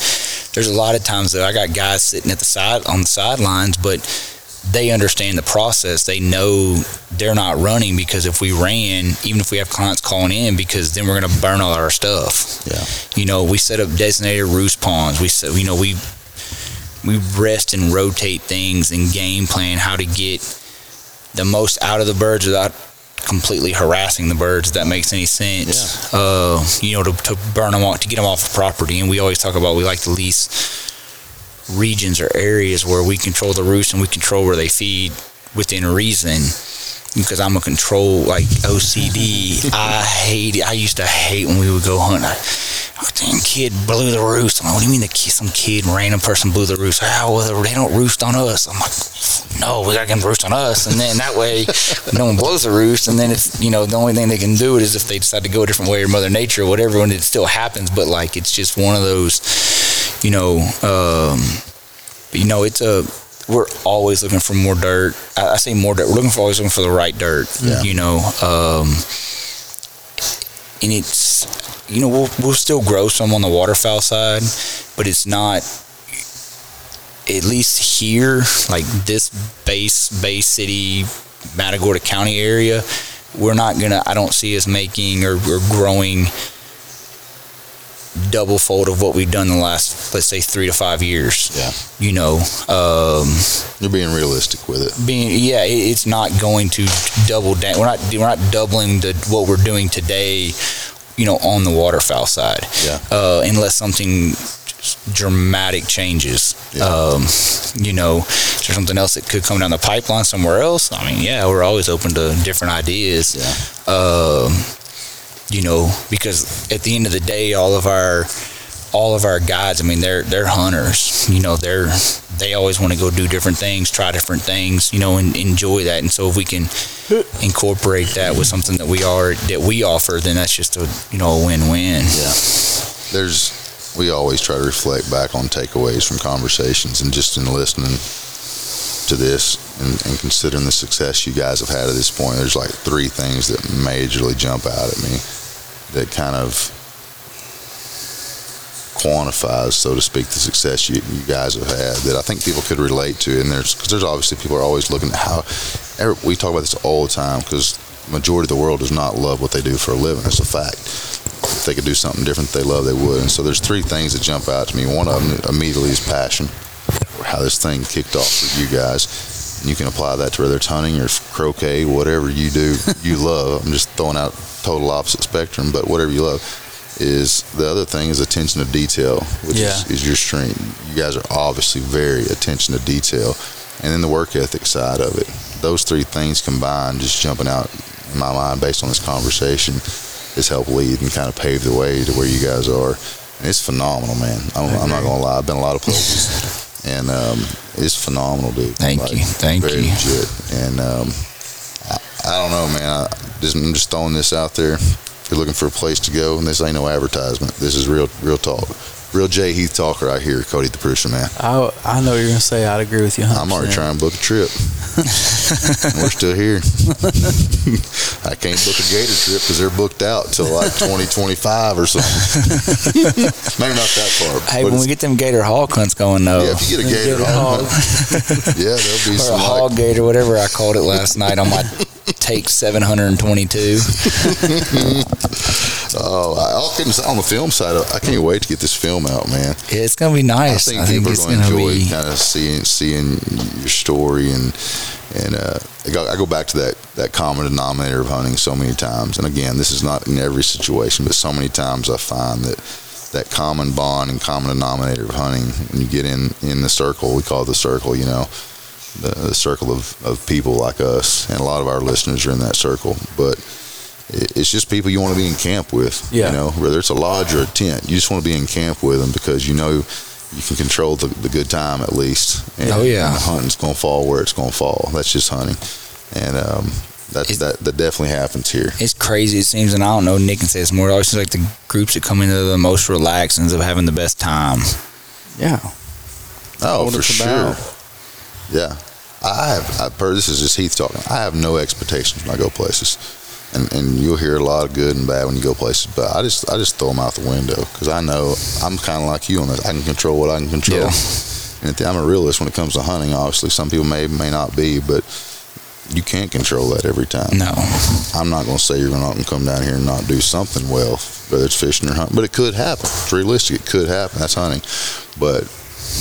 [SPEAKER 12] There's a lot of times that I got guys sitting at the side on the sidelines, but they understand the process. They know they're not running because if we ran, even if we have clients calling in, because then we're going to burn all our stuff.
[SPEAKER 9] Yeah.
[SPEAKER 12] You know, we set up designated roost ponds. We set, you know, we we rest and rotate things and game plan how to get the most out of the birds without completely harassing the birds. If that makes any sense. Uh, you know, to, to burn them off, to get them off the property. And we always talk about we like to lease regions or areas where we control the roost and we control where they feed within reason. Because I'm a control like OCD. I hate it. I used to hate when we would go hunt. I, oh, damn kid blew the roost. I'm like, what do you mean the kid, some kid, random person blew the roost? Ah, well, they don't roost on us. I'm like, no, we got to get them roost on us. And then that way, no one blows the roost. And then it's, you know, the only thing they can do it is if they decide to go a different way or Mother Nature or whatever, and it still happens. But like, it's just one of those, you know, um, you know, it's a, we're always looking for more dirt. I, I say more dirt. We're looking for always looking for the right dirt.
[SPEAKER 9] Yeah.
[SPEAKER 12] You know, um, and it's you know we'll we'll still grow some on the waterfowl side, but it's not at least here like this base Bay City, Matagorda County area. We're not gonna. I don't see us making or, or growing double fold of what we've done in the last let's say three to five years.
[SPEAKER 9] Yeah.
[SPEAKER 12] You know, um,
[SPEAKER 9] You're being realistic with it.
[SPEAKER 12] being yeah, it, it's not going to double down. We're not we're not doubling the what we're doing today. You know, on the waterfowl side,
[SPEAKER 9] Yeah.
[SPEAKER 12] uh, unless something dramatic changes. Um, you know, is there something else that could come down the pipeline somewhere else? I mean, yeah, we're always open to different ideas.
[SPEAKER 9] Yeah.
[SPEAKER 12] Um, you know, because at the end of the day, all of our all of our guides, I mean, they're they're hunters. You know, they're they always want to go do different things, try different things. You know, and enjoy that. And so if we can incorporate that with something that we are that we offer, then that's just a you know a win win.
[SPEAKER 9] Yeah. There's we always try to reflect back on takeaways from conversations and just in listening to this and, and considering the success you guys have had at this point, there's like three things that majorly jump out at me that kind of quantifies, so to speak, the success you, you guys have had that I think people could relate to. And there's because there's obviously people are always looking at how we talk about this all the time because majority of the world does not love what they do for a living. That's a fact. If they could do something different they love, they would. And so there's three things that jump out to me. One of them immediately is passion, how this thing kicked off for you guys. And you can apply that to whether it's hunting or croquet, whatever you do, you <laughs> love. I'm just throwing out total opposite spectrum, but whatever you love is the other thing is attention to detail, which
[SPEAKER 10] Yeah.
[SPEAKER 9] is, is your strength. You guys are obviously very attention to detail, and then the work ethic side of it. Those three things combined, just jumping out in my mind based on this conversation, has helped lead and kind of pave the way to where you guys are. And it's phenomenal, man. I'm, I'm not gonna lie. I've been a lot of places, <laughs> and um, it's phenomenal, dude.
[SPEAKER 12] Thank you. Thank
[SPEAKER 9] very
[SPEAKER 12] you.
[SPEAKER 9] Legit. And um, I, I don't know, man. I just, I'm just throwing this out there. If you're looking for a place to go, and this ain't no advertisement. This is real, real talk. Real Jay Heath talk right here, Cody the Producer Man.
[SPEAKER 10] I, I know you're gonna say I'd agree with you. 100%.
[SPEAKER 9] I'm already trying to book a trip. We're still here. <laughs> I can't book a Gator trip because they're booked out till like 2025 or something. <laughs> Maybe not that far.
[SPEAKER 12] Hey, when we get them gator hog hunts going though,
[SPEAKER 9] yeah, if you get a Gator hog, <laughs> yeah, there'll be
[SPEAKER 12] or
[SPEAKER 9] some
[SPEAKER 12] a
[SPEAKER 9] like,
[SPEAKER 12] hog gator, whatever I called it last night on my take 722. <laughs>
[SPEAKER 9] Oh, I, on the film side, I can't wait to get this film out, man.
[SPEAKER 12] It's gonna be nice.
[SPEAKER 9] I think
[SPEAKER 12] I think
[SPEAKER 9] people
[SPEAKER 12] it's
[SPEAKER 9] are going to
[SPEAKER 12] gonna
[SPEAKER 9] enjoy
[SPEAKER 12] be.
[SPEAKER 9] kind of seeing seeing your story and and uh, I, go, I go back to that that common denominator of hunting so many times. And again, this is not in every situation, but so many times I find that that common bond and common denominator of hunting when you get in in the circle, we call it the circle, you know. The, the circle of, of people like us, and a lot of our listeners are in that circle. But it- it's just people you want to be in camp with.
[SPEAKER 10] Yeah.
[SPEAKER 9] You know, whether it's a lodge or a tent, you just want to be in camp with them because you know you can control the, the good time at least. And,
[SPEAKER 12] Oh, yeah.
[SPEAKER 9] and the hunting's going to fall where it's going to fall. That's just hunting, and um, that, that that definitely happens here.
[SPEAKER 12] It's crazy. It seems, and I don't know. Nick can say it's more. It always seems like the groups that come in into the most relaxed ends up having the best time.
[SPEAKER 10] Yeah.
[SPEAKER 9] Oh,
[SPEAKER 10] What
[SPEAKER 9] for
[SPEAKER 10] it's
[SPEAKER 9] sure.
[SPEAKER 10] about.
[SPEAKER 9] Yeah, I have. I, per, this is just Heath talking. I have no expectations when I go places, and and you'll hear a lot of good and bad when you go places. But I just I just throw them out the window because I know I'm kind of like you on this. I can control what I can control.
[SPEAKER 12] Yeah. <laughs>
[SPEAKER 9] And I'm a realist when it comes to hunting. Obviously, some people may may not be, but you can't control that every time.
[SPEAKER 12] No.
[SPEAKER 9] I'm not going to say you're going to come down here and not do something well, whether it's fishing or hunting. But it could happen. It's realistic. It could happen. That's hunting. But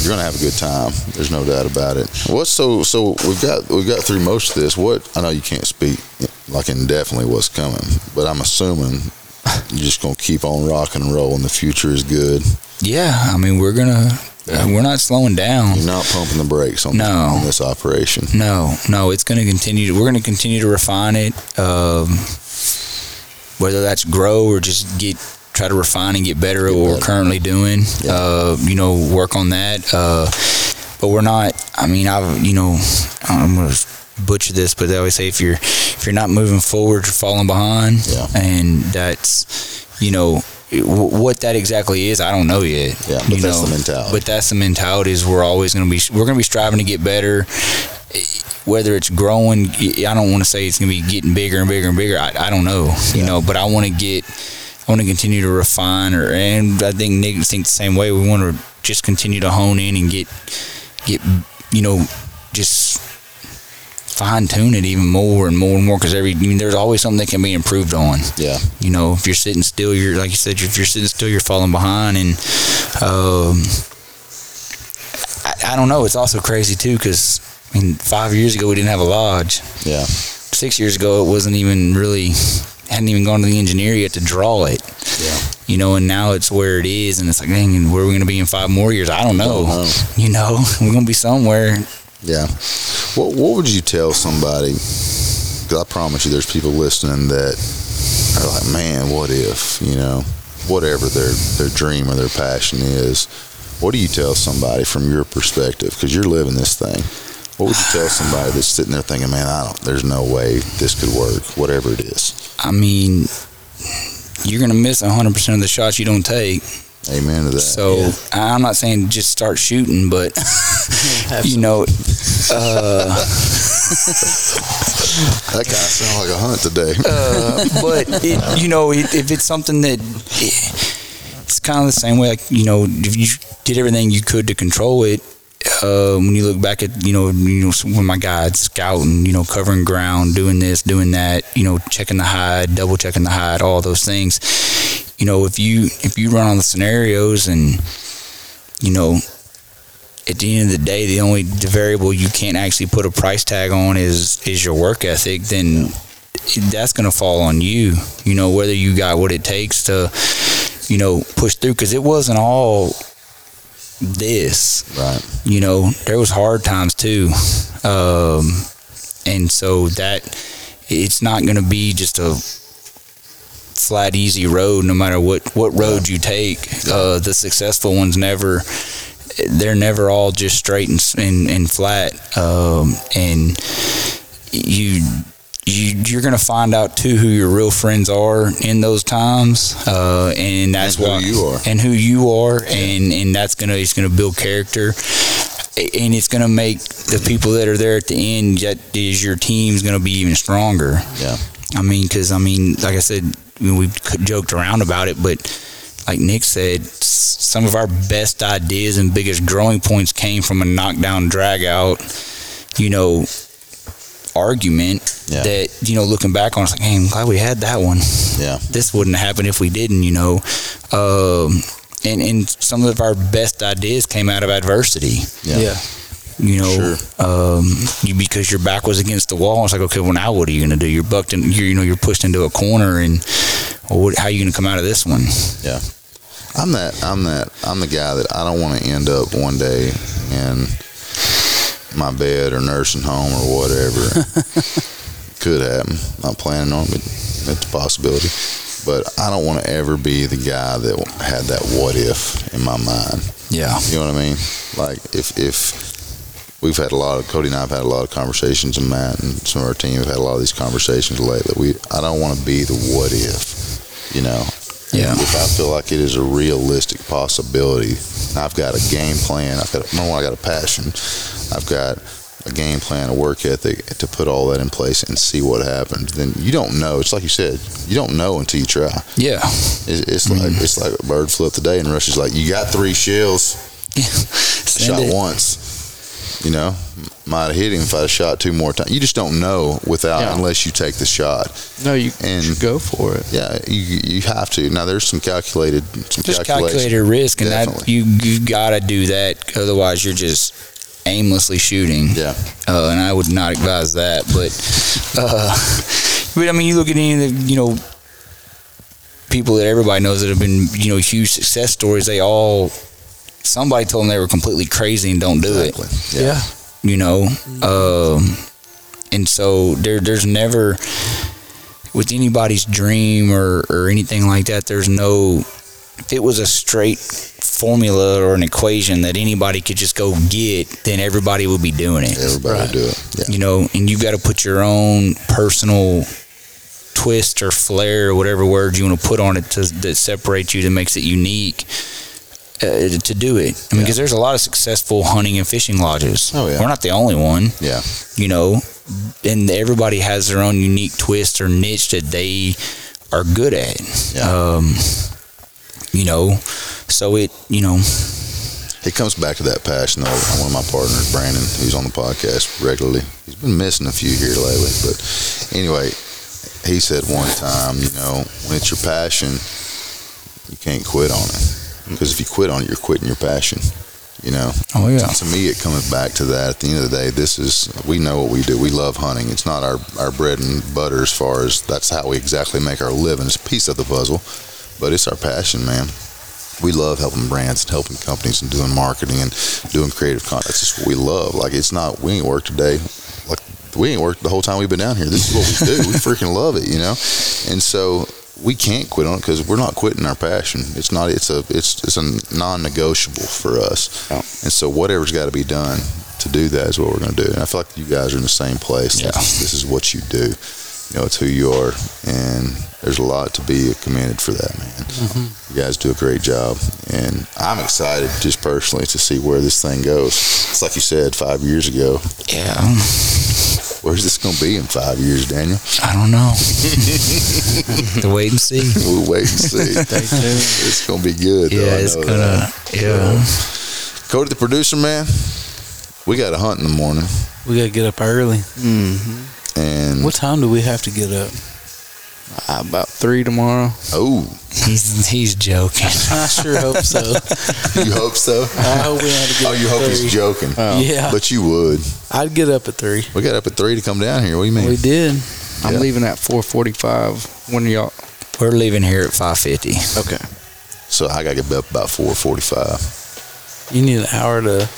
[SPEAKER 9] you're going to have a good time. There's no doubt about it. What's so? So we've got we've got through most of this. What I know you can't speak like indefinitely what's coming, but I'm assuming you're just going to keep on rocking and rolling. The future is good.
[SPEAKER 12] Yeah, I mean we're gonna we're not slowing down.
[SPEAKER 9] You're not pumping the brakes on,
[SPEAKER 12] No.
[SPEAKER 9] on this operation.
[SPEAKER 12] No, no, it's going to continue. To, we're going to continue to refine it. Um, whether that's grow or just get try to refine and get better at what we're currently doing. Uh, you know, work on that. Uh, but we're not. I mean, I've you know, I'm going to butcher this, but they always say if you're if you're not moving forward, you're falling behind.
[SPEAKER 9] Yeah.
[SPEAKER 12] And that's you know. What that exactly is, I don't know yet.
[SPEAKER 9] Yeah, but
[SPEAKER 12] you
[SPEAKER 9] that's
[SPEAKER 12] know?
[SPEAKER 9] the mentality.
[SPEAKER 12] But that's the mentality. Is we're always going to be we're going to be striving to get better whether it's growing, I don't want to say it's going to be getting bigger and bigger and bigger. I, I don't know, you know, but I want to get, want to continue to refine, or and I think Nick thinks the same way. We want to just continue to hone in and get, get, you know, just fine tune it even more and more and more because every I mean, there's always something that can be improved on.
[SPEAKER 9] Yeah.
[SPEAKER 12] You know, if you're sitting still, you're like you said, if you're sitting still, you're falling behind, and um, I, I don't know. It's also crazy too because I mean, five years ago we didn't have a lodge.
[SPEAKER 9] Yeah.
[SPEAKER 12] Six years ago it wasn't even really hadn't even gone to the engineer yet to draw it.
[SPEAKER 9] Yeah.
[SPEAKER 12] You know, and now it's where it is, and it's like, dang, where are we going to be in five more years? I don't know.
[SPEAKER 9] Don't know.
[SPEAKER 12] You know, <laughs> we're going to be somewhere.
[SPEAKER 9] Yeah. What What would you tell somebody? Because I promise you, there's people listening that are like, "Man, what if?" You know, whatever their their dream or their passion is. What do you tell somebody from your perspective? Because you're living this thing. What would you tell somebody that's sitting there thinking, "Man, I don't. There's no way this could work. Whatever it is."
[SPEAKER 12] I mean, you're going to miss 100% of the shots you don't take.
[SPEAKER 9] Amen to that.
[SPEAKER 12] So I'm not saying just start shooting, but <laughs> you know, uh, <laughs>
[SPEAKER 9] that kind of sounds like a hunt today. <laughs>
[SPEAKER 12] uh, but it, you know, it, if it's something that it's kind of the same way, like you know, if you did everything you could to control it. Uh, when you look back at you know you know when my guides scouting you know covering ground doing this doing that you know checking the hide double checking the hide all those things. You know if you if you run on the scenarios and you know at the end of the day the only variable you can't actually put a price tag on is is your work ethic then that's going to fall on you. You know whether you got what it takes to you know push through because it wasn't all this.
[SPEAKER 9] Right.
[SPEAKER 12] You know there was hard times too. Um and so that it's not going to be just a flat easy road no matter what what road you take. Uh the successful ones never they're never all just straight and and, and flat. Um and you you, you're gonna find out too who your real friends are in those times, uh, and that's
[SPEAKER 9] And who
[SPEAKER 12] why
[SPEAKER 9] you are.
[SPEAKER 12] and who you are, and and that's gonna it's gonna build character, and it's gonna make the people that are there at the end that is your team's gonna be even stronger.
[SPEAKER 9] Yeah.
[SPEAKER 12] I mean, because I mean, like I said, we joked around about it, but like Nick said, some of our best ideas and biggest growing points came from a knockdown, drag out, you know, argument
[SPEAKER 9] Yeah.
[SPEAKER 12] that you know, looking back on, it's like, hey, I'm glad we had that one.
[SPEAKER 9] Yeah. <laughs>
[SPEAKER 12] This wouldn't have happened if we didn't, you know. Um, and and some of our best ideas came out of adversity.
[SPEAKER 9] Yeah.
[SPEAKER 12] You know, um, you, because your back was against the wall. It's like, okay, well, now what are you going to do? You're bucked in. You're, you know, you're pushed into a corner, and well, what, how are you going to come out of this one?
[SPEAKER 9] Yeah. I'm that I'm that I'm the guy that I don't want to end up one day in my bed or nursing home or whatever. <laughs> Could happen. I'm not planning on it, but it's a possibility. But I don't want to ever be the guy that had that what if in my mind.
[SPEAKER 12] Yeah.
[SPEAKER 9] You know what I mean? Like if if we've had a lot of Cody and I've had a lot of conversations and Matt and some of our team have had a lot of these conversations lately. We I don't want to be the what if, you know.
[SPEAKER 12] Yeah.
[SPEAKER 9] If I feel like it is a realistic possibility, I've got a game plan. I've got number one, I got a passion. I've got a game plan, a work ethic to put all that in place and see what happens, then you don't know. It's like you said, you don't know until you try.
[SPEAKER 12] Yeah.
[SPEAKER 9] It's, it's like mm-hmm. it's like a bird flew up today, and Rush is like, "You got three shells, <laughs> shot
[SPEAKER 12] it.
[SPEAKER 9] once." You know, might have hit him if I shot two more times. You just don't know without
[SPEAKER 11] Yeah.
[SPEAKER 9] unless you take the shot.
[SPEAKER 11] No, you
[SPEAKER 9] And-
[SPEAKER 11] should go for it.
[SPEAKER 9] Yeah, you you have to. Now there's some calculated, some
[SPEAKER 12] Just calculated risk, and that you you gotta do that. Otherwise, you're just aimlessly shooting.
[SPEAKER 9] Yeah.
[SPEAKER 12] Uh, and I would not advise that. But, uh, <laughs> but I mean, you look at any of the you know people that everybody knows that have been you know huge success stories. They all somebody told them they were completely crazy and don't do it.
[SPEAKER 10] Yeah.
[SPEAKER 12] You know, um, and so there there's never with anybody's dream or, or anything like that, there's no, if it was a straight formula or an equation that anybody could just go get, then everybody would be doing it.
[SPEAKER 9] Everybody would do it. Yeah.
[SPEAKER 12] You know, and you've got to put your own personal twist or flair or whatever word you want to put on it to, that separates you, that makes it unique. Uh, to do it, I mean, because there's a lot of successful hunting and fishing lodges.
[SPEAKER 9] Oh, yeah.
[SPEAKER 12] we're not the only one
[SPEAKER 9] Yeah.
[SPEAKER 12] you know, and everybody has their own unique twist or niche that they are good at.
[SPEAKER 9] Yeah.
[SPEAKER 12] Um, you know, so it, you know,
[SPEAKER 9] It comes back to that passion, though. One of my partners, Brandon, who's on the podcast regularly, he's been missing a few here lately. But anyway, he said one time, you know, when it's your passion, you can't quit on it. Because if you quit on it, you're quitting your passion. You know.
[SPEAKER 12] Oh, yeah.
[SPEAKER 9] To me, it comes back to that. At the end of the day, this is we know what we do. We love hunting. It's not our our bread and butter as far as that's how we exactly make our living. It's a piece of the puzzle, but it's our passion, man we love helping brands and helping companies and doing marketing and doing creative content. That's just what we love. Like it's not we ain't worked today. Like we ain't worked the whole time we've been down here. This is what we do. we <laughs> freaking love it, you know. And so we can't quit on it because we're not quitting our passion. It's not. It's a. It's it's a non-negotiable for us. And so whatever's got to be done to do that is what we're going to do. And I feel like you guys are in the same place.
[SPEAKER 12] Yeah.
[SPEAKER 9] This, this is what you do. You know, it's who you are, and there's a lot to be commended for that, man. Mm-hmm. You guys do a great job, and I'm excited just personally to see where this thing goes. It's like you said five years ago.
[SPEAKER 12] yeah,
[SPEAKER 9] Where's this going to be in five years, Daniel?
[SPEAKER 12] I don't know. <laughs> to wait and see.
[SPEAKER 9] We'll wait and see. <laughs> it's going to be good. though,
[SPEAKER 12] Yeah,
[SPEAKER 9] I
[SPEAKER 12] it's gonna.
[SPEAKER 9] that.
[SPEAKER 12] Yeah,
[SPEAKER 9] Cody, the producer, man. We got to hunt in the morning,
[SPEAKER 10] We got to get up early. Mm-hmm.
[SPEAKER 9] and
[SPEAKER 10] What time do we have to get up?
[SPEAKER 11] Uh, about three tomorrow.
[SPEAKER 9] oh,
[SPEAKER 12] he's he's joking. <laughs>
[SPEAKER 10] I sure hope so.
[SPEAKER 9] you hope so?
[SPEAKER 10] I hope we have to get
[SPEAKER 9] Oh, you hope
[SPEAKER 10] three.
[SPEAKER 9] he's joking?
[SPEAKER 10] Yeah.
[SPEAKER 9] but you would.
[SPEAKER 10] I'd get up at three.
[SPEAKER 9] We got up at three to come down here. What do you mean?
[SPEAKER 10] We did.
[SPEAKER 11] I'm leaving at 4:45. When y'all?
[SPEAKER 12] We're leaving here at five fifty.
[SPEAKER 11] Okay.
[SPEAKER 9] So I got to get up about four forty-five.
[SPEAKER 10] You need an hour to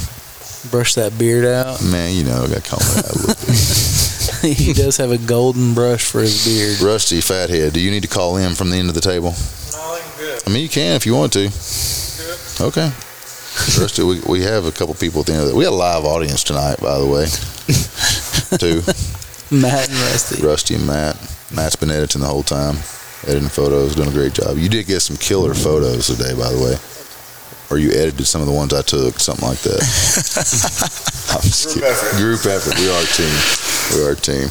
[SPEAKER 10] brush that beard out.
[SPEAKER 9] Man, you know, I got to comb it out a little bit. <laughs>
[SPEAKER 10] he does have a golden brush for his beard.
[SPEAKER 9] Rusty, fathead, do you need to call in from the end of the table?
[SPEAKER 13] No, I'm good.
[SPEAKER 9] I mean, you can if you want to.
[SPEAKER 13] Good.
[SPEAKER 9] Okay. Rusty, we, we have a couple people at the end of it. We got a live audience tonight, by the way. <laughs> Two.
[SPEAKER 10] Matt and Rusty.
[SPEAKER 9] Rusty and Matt. Matt's been editing the whole time, editing photos, doing a great job. You did get some killer photos today, by the way. Or you edited some of the ones I took, something like that. <laughs> I'm just
[SPEAKER 13] Group
[SPEAKER 9] kidding.
[SPEAKER 13] effort.
[SPEAKER 9] Group effort. We are a team. We are a team.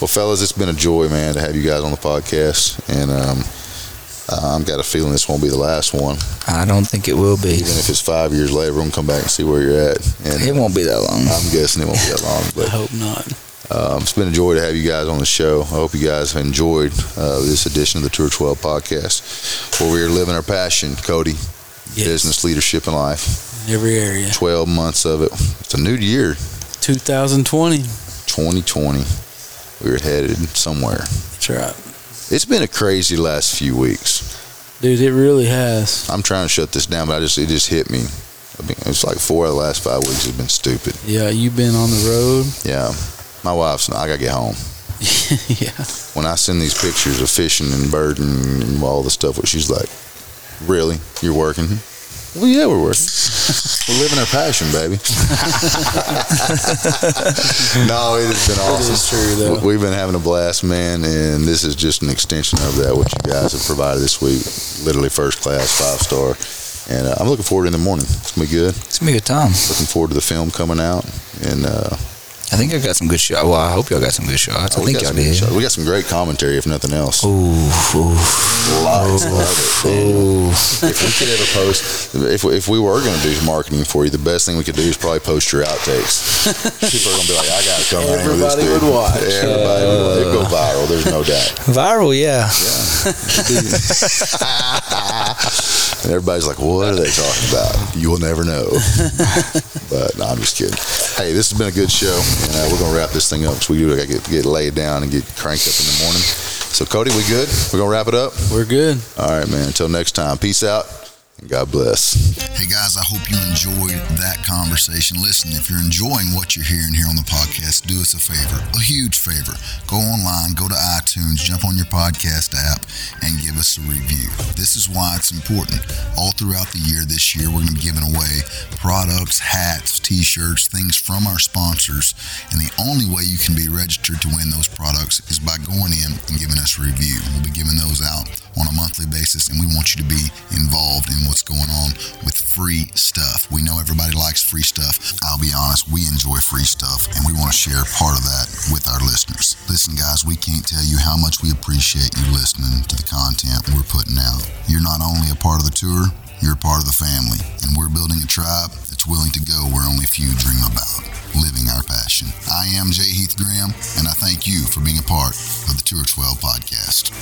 [SPEAKER 9] Well, fellas, it's been a joy, man, to have you guys on the podcast. And um, I've got a feeling this won't be the last one.
[SPEAKER 12] I don't think it will be.
[SPEAKER 9] Even if it's five years later, we're going to come back and see where you're at. And
[SPEAKER 12] It won't be that long.
[SPEAKER 9] I'm guessing it won't be that long. <laughs> But, I
[SPEAKER 10] hope not.
[SPEAKER 9] um, it's been a joy to have you guys on the show. I hope you guys have enjoyed uh, this edition of the Tour 12 podcast, where we are living our passion, Cody,
[SPEAKER 10] Yes.
[SPEAKER 9] business, leadership, and life.
[SPEAKER 10] In every area.
[SPEAKER 9] 12 months of it. It's a new year,
[SPEAKER 10] 2020.
[SPEAKER 9] 2020. We're headed somewhere.
[SPEAKER 10] That's right.
[SPEAKER 9] It's been a crazy last few weeks.
[SPEAKER 10] Dude, it really has.
[SPEAKER 9] I'm trying to shut this down, but I just it just hit me. I mean, it's like four of the last five weeks have been stupid.
[SPEAKER 10] Yeah, you've been on the road.
[SPEAKER 9] Yeah, my wife's. Not, I gotta get home. <laughs>
[SPEAKER 10] yeah.
[SPEAKER 9] when I send these pictures of fishing and birding and all the stuff, what she's like, "Really? You're working?" Well, yeah, we're working. we're living our passion, baby. <laughs> no, it has been awesome.
[SPEAKER 10] is true, though.
[SPEAKER 9] We've been having a blast, man, and this is just an extension of that. What you guys have provided this week, literally first class, five star. And uh, I'm looking forward in the morning. It's gonna be good.
[SPEAKER 12] It's gonna be a good time.
[SPEAKER 9] Looking forward to the film coming out, and uh,
[SPEAKER 12] I think I got some good shots. Well, I hope y'all got some good shots. I
[SPEAKER 10] Oh, we
[SPEAKER 12] think
[SPEAKER 10] got
[SPEAKER 12] y'all
[SPEAKER 10] some good
[SPEAKER 12] did.
[SPEAKER 10] shots. We got some great commentary, if nothing else.
[SPEAKER 12] Ooh, ooh.
[SPEAKER 10] Lots of it. If we could ever post, if, if we were going to do marketing for you, the best thing we could do is probably post your outtakes. People are going to be like, I got to come hang with this
[SPEAKER 14] Everybody
[SPEAKER 10] dude.
[SPEAKER 14] would watch.
[SPEAKER 10] Everybody would. It'd go viral. There's no doubt.
[SPEAKER 12] Viral, yeah. <laughs>
[SPEAKER 10] And everybody's like, what are they talking about? You will never know. <laughs> but no, I'm just kidding. Hey, this has been a good show, and uh, we're going to wrap this thing up because we do got to get, get laid down and get cranked up in the morning. So, Cody, we good? We're to wrap it up?
[SPEAKER 14] We're good.
[SPEAKER 10] All right, man. Until next time, peace out and God bless.
[SPEAKER 9] Hey guys, I hope you enjoyed that conversation. Listen, if you're enjoying what you're hearing here on the podcast, do us a favor, a huge favor. Go online, go to iTunes, jump on your podcast app, and give us a review. This is why it's important. All throughout the year this year, we're going to be giving away products, hats, t shirts, things from our sponsors. And the only way you can be registered to win those products is by going in and giving us a review. We'll be giving those out on a monthly basis, and we want you to be involved in what's going on with free stuff. We know everybody likes free stuff. I'll be honest, we enjoy free stuff, and we want to share part of that with our listeners. Listen, guys, we can't tell you how much we appreciate you listening to the content we're putting out. You're not only a part of the tour, you're a part of the family, and we're building a tribe that's willing to go where only few dream about. Living our passion. I am Jay Heath Graham, and I thank you for being a part of the Tour 12 podcast.